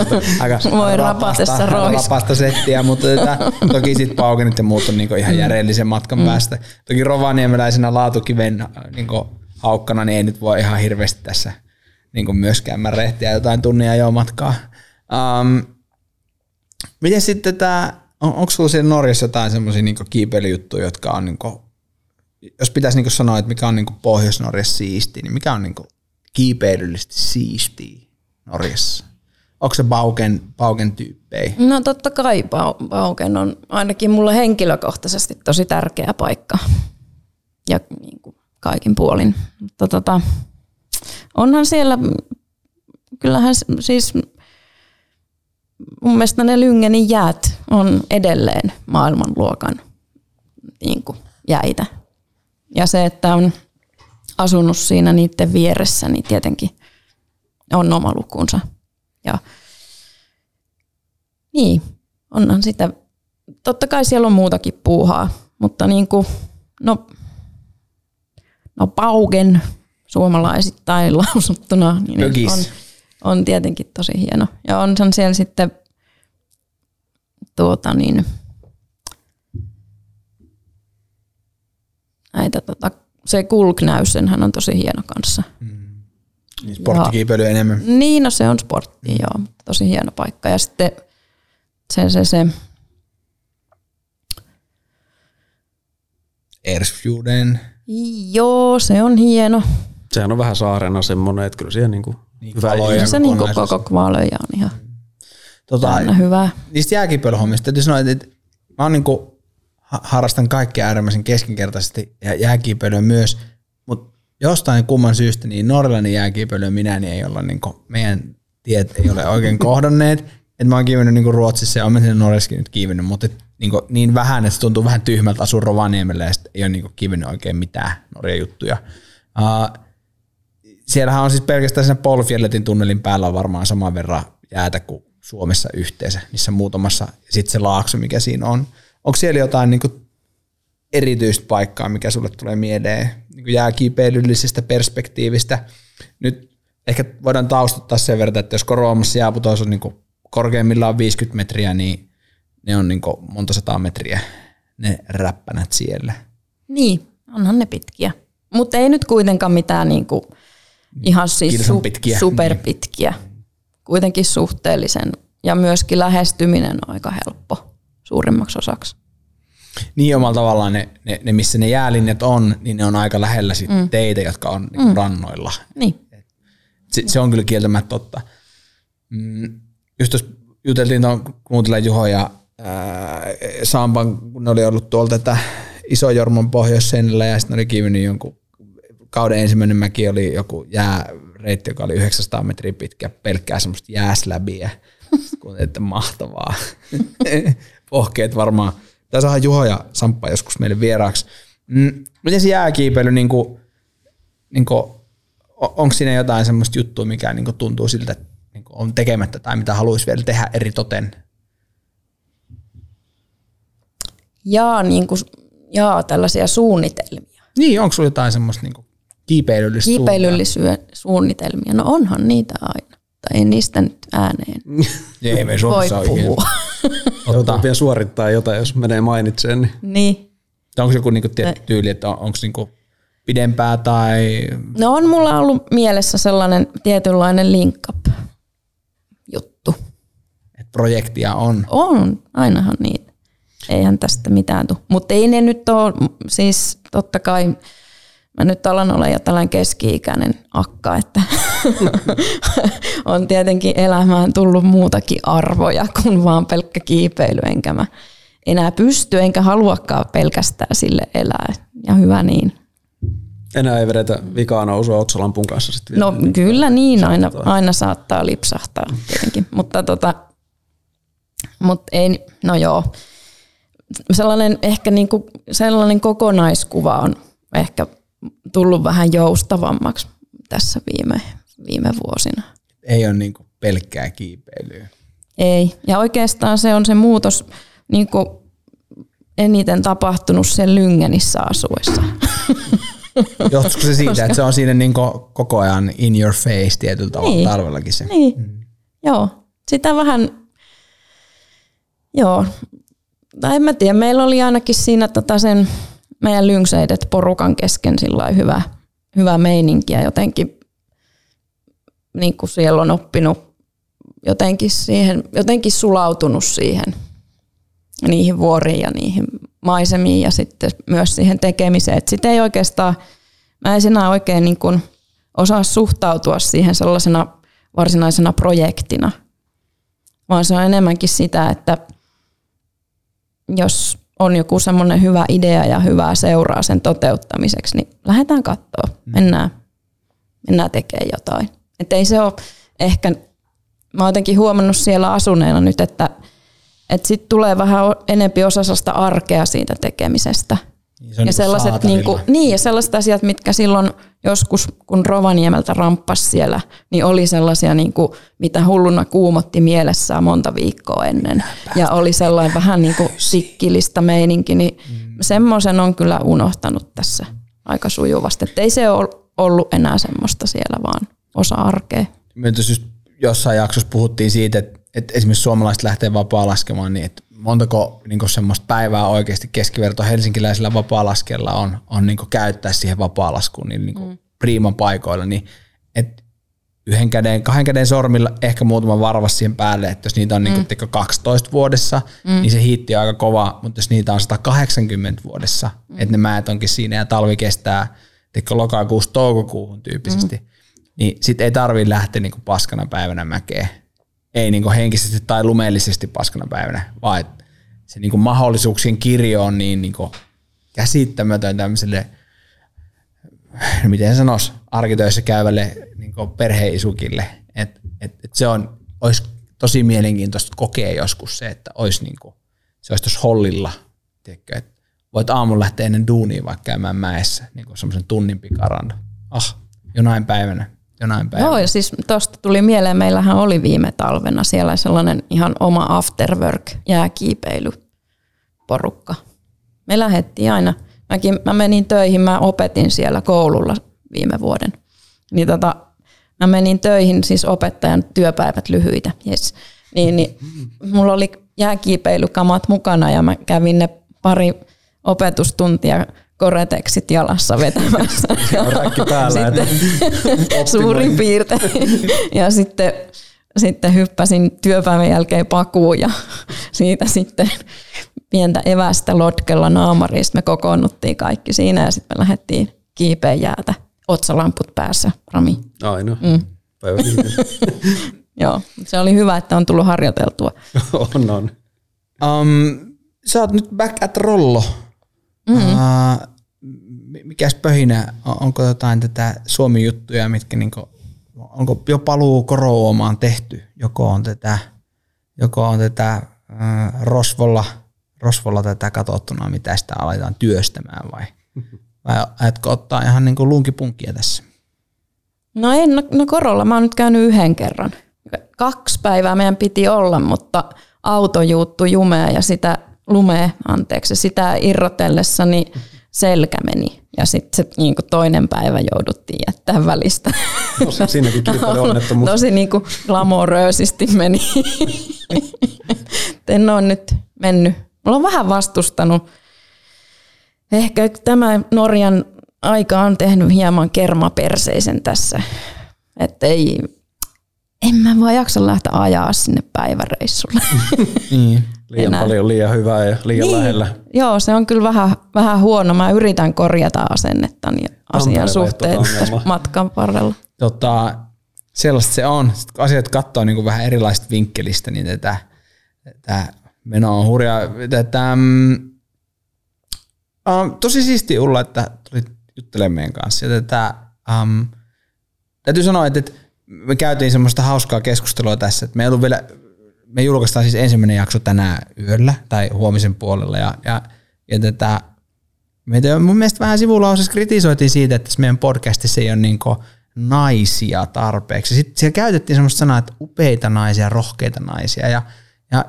aika voi rapatessa roiskua. Rapasta settiä, mutta tätä, toki sitten paukenit ja muut on niin ihan mm. järjellisen matkan mm. päästä. Toki rovaniemeläisenä laatukiven niin haukkana, niin ei nyt voi ihan hirveästi tässä niin myöskään märehtiä jotain tunnia jo matkaa. Um, miten sitten tämä, on, onko sulla siellä Norjassa jotain semmoisia niin kiipeilyjuttuja, jotka on niin jos pitäisi niin sanoa, että mikä on niin Pohjois-Norjassa siisti, niin mikä on niin kiipeilyllisesti siistiä Norjassa? Onko se Bauken, Bauken tyyppejä? No totta kai Bauken on ainakin mulle henkilökohtaisesti tosi tärkeä paikka. Ja niin kuin kaikin puolin. Mutta tota, onhan siellä, kyllähän siis mun mielestä ne Lyngenin jäät on edelleen maailmanluokan niin kuin jäitä. Ja se, että on asunut siinä niiden vieressä, niin tietenkin on oma lukunsa. Ja niin, onhan sitä, totta kai siellä on muutakin puuhaa, mutta niin kuin, no, no paugen suomalaisittain lausuttuna, niin on, on tietenkin tosi hieno. Ja on siellä sitten tuota niin, näitä, tota, se kulknäys, senhän on tosi hieno kanssa. Mm. Niin sporttikiipeily enemmän. Niin, no se on sportti, mm. joo. Tosi hieno paikka. Ja sitten se, se, se Ersfjorden. Joo, se on hieno. Sehän on vähän saarena semmoinen, että kyllä siellä niinku niin hyvä Se niinku koko Kvalöja on ihan tota, hyvä. Niistä jääkiipeilyhommista täytyy sanoa, että mä oon niinku harrastan kaikkea äärimmäisen keskinkertaisesti ja jääkiipeilyä myös, mutta jostain kumman syystä niin norjalainen jääkiipeily minä niin ei olla niin kuin, meidän tiet ei ole oikein kohdanneet. että mä oon kiivennyt niin Ruotsissa ja olen Norjassakin nyt kiivennyt, mutta et, niin, kuin, niin vähän, että se tuntuu vähän tyhmältä asua Rovaniemellä ja ei ole niin kuin, kiivennyt oikein mitään Norjan juttuja. Uh, siellähän on siis pelkästään sen Polfjelletin tunnelin päällä on varmaan saman verran jäätä kuin Suomessa yhteensä, niissä muutamassa, ja sitten se laakso, mikä siinä on. Onko siellä jotain niin kuin erityistä paikkaa, mikä sulle tulee mieleen niin kuin jääkiipeilyllisestä perspektiivistä? Nyt ehkä voidaan taustuttaa sen verran, että jos Koroamassa jääputous on niin kuin korkeimmillaan 50 metriä, niin ne on niin kuin monta sataa metriä ne räppänät siellä. Niin, onhan ne pitkiä. Mutta ei nyt kuitenkaan mitään niin kuin ihan siis su- pitkiä. superpitkiä. Kuitenkin suhteellisen ja myöskin lähestyminen on aika helppo suurimmaksi osaksi. Niin omalla tavallaan ne, ne, ne, missä ne jäälinjat on, niin ne on aika lähellä sit mm. teitä, jotka on niin mm. rannoilla. Niin. Se, se on kyllä kieltämättä totta. Mm, just tuossa juteltiin tuon kuuntelemaan Juho ja ää, Sampan, kun ne oli ollut tuolta tätä Iso-Jormon ja sitten oli kiivinnyt jonkun kauden ensimmäinen mäki oli joku jääreitti, joka oli 900 metriä pitkä, pelkkää semmoista jääsläbiä. kun että mahtavaa. Pohkeet varmaan. Tässä saada Juho ja Samppa joskus meille vieraaksi. Mm, miten se jääkiipeily, niin kuin, niin kuin, onko siinä jotain semmoista juttua, mikä niin kuin tuntuu siltä, että niin kuin on tekemättä tai mitä haluaisi vielä tehdä eri toten? Jaa, niin kuin, jaa tällaisia suunnitelmia. Niin, onko sulla jotain semmoista niin kiipeilyllistä Kiipeilyllisiä suunnitelmia? No onhan niitä aina. Tai ei niistä nyt ääneen ei me voi puhua. Joutuu vielä suorittaa jotain, jos menee mainitseen. Niin. niin. Onko joku niinku tietty tyyli, että on, onko niinku pidempää tai... No on mulla ollut mielessä sellainen tietynlainen link up juttu. Et projektia on. On, ainahan niitä. Eihän tästä mitään tule. Mutta ei ne nyt ole, siis totta kai mä nyt alan olla jo tällainen keski-ikäinen akka, että on tietenkin elämään tullut muutakin arvoja kuin vaan pelkkä kiipeily, enkä mä enää pysty, enkä haluakaan pelkästään sille elää. Ja hyvä niin. Enää ei vedetä vikaa nousua otsalampun kanssa sitten No kyllä niin, aina, aina saattaa lipsahtaa tietenkin, mutta tota, mut ei, no joo, sellainen ehkä niinku, sellainen kokonaiskuva on ehkä tullut vähän joustavammaksi tässä viime, viime vuosina. Ei ole niin pelkkää kiipeilyä. Ei, ja oikeastaan se on se muutos niin eniten tapahtunut sen Lyngenissä asuessa. Johtuisiko se siitä, Koska... että se on siinä niin koko ajan in your face tietyllä tavalla niin. talvellakin se? Niin, mm. joo. Sitä vähän, joo. Tai en mä tiedä, meillä oli ainakin siinä tota sen meidän lynkseidet porukan kesken sillä hyvä, hyvä meininki ja jotenkin niin kuin siellä on oppinut jotenkin, siihen, jotenkin sulautunut siihen niihin vuoriin ja niihin maisemiin ja sitten myös siihen tekemiseen. Et sit ei oikeastaan, mä en enää oikein niin kuin osaa suhtautua siihen sellaisena varsinaisena projektina, vaan se on enemmänkin sitä, että jos on joku semmoinen hyvä idea ja hyvää seuraa sen toteuttamiseksi, niin lähdetään katsoa, mm. mennään, mennään tekemään jotain. Että ei se ole ehkä, mä oon jotenkin huomannut siellä asuneena nyt, että että sitten tulee vähän enempi osa sellaista arkea siitä tekemisestä. Niin, se ja niin sellaiset, niin, kuin, niin, ja sellaiset asiat, mitkä silloin joskus, kun Rovaniemeltä ramppas siellä, niin oli sellaisia, niin kuin, mitä hulluna kuumotti mielessään monta viikkoa ennen. Ja oli sellainen vähän niin kuin sikkilistä meininki, niin mm. semmoisen on kyllä unohtanut tässä aika sujuvasti. Että ei se ole ollut enää semmoista siellä, vaan osa arkea. Myös just jossain jaksossa puhuttiin siitä, että, että esimerkiksi suomalaiset lähtee vapaa laskemaan, niin että montako niin semmoista päivää oikeasti keskiverto helsinkiläisellä vapaa-laskella on, on niin käyttää siihen vapaa-laskuun niin, niin mm. priiman paikoilla, niin et yhden käden, kahden käden sormilla ehkä muutama varvas siihen päälle, että jos niitä on niin mm. niin 12 vuodessa, mm. niin se hiitti on aika kova, mutta jos niitä on 180 vuodessa, mm. että ne määt onkin siinä ja talvi kestää lokakuusta toukokuuhun tyyppisesti, mm. Niin sitten ei tarvitse lähteä niin paskana päivänä mäkeen ei niin kuin henkisesti tai lumeellisesti paskana päivänä, vaan se niin kuin mahdollisuuksien kirjo on niin, niin kuin käsittämätön tämmöiselle, no miten sanoisi, arkitöissä käyvälle niin kuin perheisukille. Et, et, et se on, olisi tosi mielenkiintoista kokea joskus se, että olisi niin kuin, se olisi tuossa hollilla, tiedätkö, että voit aamulla lähteä ennen duunia vaikka käymään mäessä niin kuin semmoisen tunnin pikaran. Ah, jonain päivänä jonain päivänä. Joo, ja siis tuosta tuli mieleen, meillähän oli viime talvena siellä sellainen ihan oma afterwork jääkiipeily porukka. Me lähdettiin aina, mäkin, mä menin töihin, mä opetin siellä koululla viime vuoden. Niin tota, mä menin töihin, siis opettajan työpäivät lyhyitä, yes. niin, niin mulla oli jääkiipeilykamat mukana ja mä kävin ne pari opetustuntia koreteksit jalassa vetämässä. sitten, suurin piirtein. Ja sitten, sitten hyppäsin työpäivän jälkeen pakuun ja siitä sitten pientä evästä lotkella naamariin. me kokoonnuttiin kaikki siinä ja sitten me lähdettiin kiipeen jäätä. Otsalamput päässä, Rami. Aina. Mm. Joo, se oli hyvä, että on tullut harjoiteltua. on, on. Um, sä oot nyt back at Rollo. Mm-hmm. Uh, mikäs pöhinä, onko jotain tätä Suomi-juttuja, mitkä niinku, onko jo paluu korouomaan tehty, joko on tätä, joko on tätä äh, rosvolla, rosvolla tätä katsottuna, mitä sitä aletaan työstämään vai, vai ajatko ottaa ihan niinku lunkipunkia tässä? No en, no, no korolla mä oon nyt käynyt yhden kerran. Kaksi päivää meidän piti olla, mutta auto juuttu jumea ja sitä lumea, anteeksi, sitä irrotellessa, niin selkä meni. Ja sitten se niin kuin toinen päivä jouduttiin jättää välistä. No, siinäkin onnettomuus. Tosi niin kuin glamoröösisti meni. en ole nyt mennyt. Mulla on vähän vastustanut. Ehkä tämä Norjan aika on tehnyt hieman kermaperseisen tässä. Että ei, en mä vaan jaksa lähteä ajaa sinne päiväreissulle. Niin. Liian Enää. paljon, liian hyvää ja liian niin. lähellä. Joo, se on kyllä vähän, vähän huono. Mä yritän korjata asennettani asian suhteen matkan varrella. Tota, sellaista se on. Sitten kun asiat katsoo niin kuin vähän erilaisista vinkkelistä, niin tätä, tätä meno on hurjaa. Tätä, um, tosi siisti Ulla, että tulit juttelemaan meidän kanssa. Ja tätä, um, täytyy sanoa, että, että me käytiin semmoista hauskaa keskustelua tässä, että me ei ollut vielä me julkaistaan siis ensimmäinen jakso tänään yöllä tai huomisen puolella ja, ja, ja tätä, meitä mun mielestä vähän sivulausessa kritisoitiin siitä, että meidän podcastissa ei ole niin naisia tarpeeksi. Sitten siellä käytettiin semmoista sanaa, että upeita naisia, rohkeita naisia ja, ja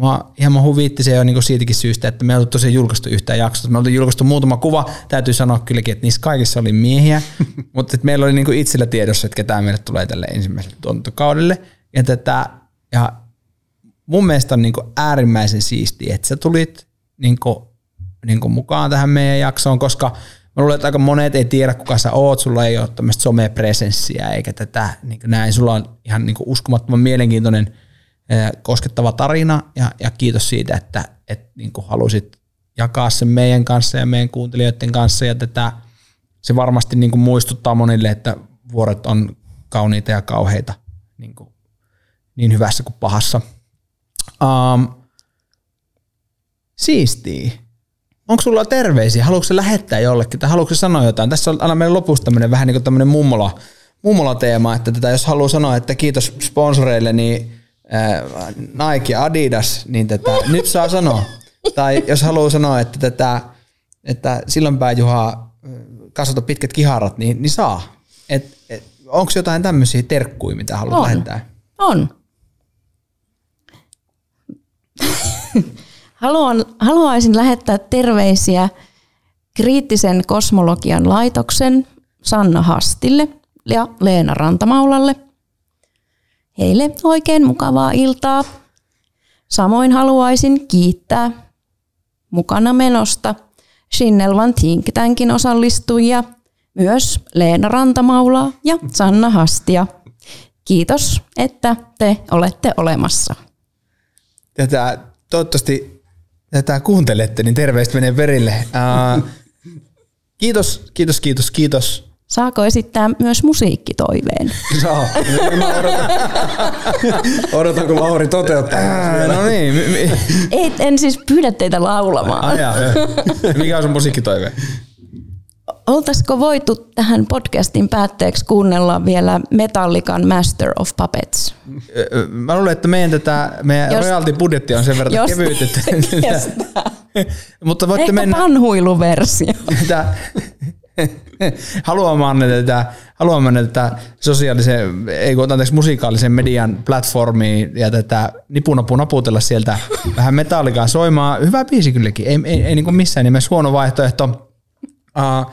Mä hieman huviitti se jo niin siitäkin syystä, että me ei ollut tosiaan julkaistu yhtään jaksoa. Me oltiin julkaistu muutama kuva, täytyy sanoa kylläkin, että niissä kaikissa oli miehiä, mutta että meillä oli niin itsellä tiedossa, että ketään meille tulee tälle ensimmäiselle tuotantokaudelle. Ja, tätä, ja mun mielestä on niin kuin äärimmäisen siistiä, että sä tulit niin kuin, niin kuin mukaan tähän meidän jaksoon, koska mä luulen, että aika monet ei tiedä, kuka sä oot, sulla ei ole tämmöistä somepresenssiä eikä tätä niin kuin näin. Sulla on ihan niin kuin uskomattoman mielenkiintoinen koskettava tarina. Ja, ja kiitos siitä, että, että niin kuin halusit jakaa sen meidän kanssa ja meidän kuuntelijoiden kanssa. Ja tätä, se varmasti niin kuin muistuttaa monille, että vuoret on kauniita ja kauheita niin, kuin, niin hyvässä kuin pahassa – Um, siistii. Onko sulla terveisiä? Haluatko lähettää jollekin tai haluatko sanoa jotain? Tässä on aina meidän lopussa tämmöinen vähän niin kuin tämmöinen mummola, mummola-teema, että tätä, jos haluaa sanoa, että kiitos sponsoreille, niin äh, Nike ja Adidas, niin tätä nyt saa sanoa. Tai jos haluaa sanoa, että, tätä, että silloinpäin Juha kasvata pitkät kiharat, niin, niin saa. Et, et, Onko jotain tämmöisiä terkkuja, mitä haluat on. lähettää? On. Haluan, haluaisin lähettää terveisiä kriittisen kosmologian laitoksen Sanna Hastille ja Leena Rantamaulalle. Heille oikein mukavaa iltaa. Samoin haluaisin kiittää mukana menosta Shinnelvan Think Tankin osallistujia, myös Leena Rantamaulaa ja Sanna Hastia. Kiitos, että te olette olemassa tätä, toivottavasti tätä kuuntelette, niin terveistä menee perille. Uh, kiitos, kiitos, kiitos, kiitos. Saako esittää myös musiikkitoiveen? Saa. Mä odotan, odotan kun Lauri toteuttaa. Uh, no niin. Ei, en siis pyydä teitä laulamaan. Ah, jaa, Mikä on sun musiikkitoive? Oltaisiko voitu tähän podcastin päätteeksi kuunnella vielä Metallican Master of Puppets? Mä luulen, että meidän, tätä, meidän jos, royalty-budjetti on sen verran jos kevyt, että... Mutta voitte Ehkä mennä... panhuiluversio. haluamaan tätä, haluamaan tätä sosiaalisen, ei kun anteeksi, musikaalisen median platformiin ja tätä nipunapu naputella sieltä vähän metallikaa soimaan. Hyvä biisi kylläkin, ei, ei, ei niin missään nimessä huono vaihtoehto. Uh,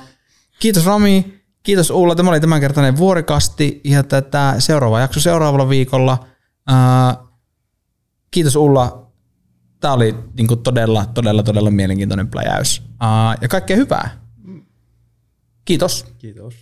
Kiitos Rami, kiitos Ulla. Tämä oli tämänkertainen vuorikasti ja tätä seuraava jakso seuraavalla viikolla. Uh, kiitos Ulla. Tämä oli niin kuin todella, todella, todella mielenkiintoinen pläjäys. Uh, ja kaikkea hyvää. Kiitos. Kiitos.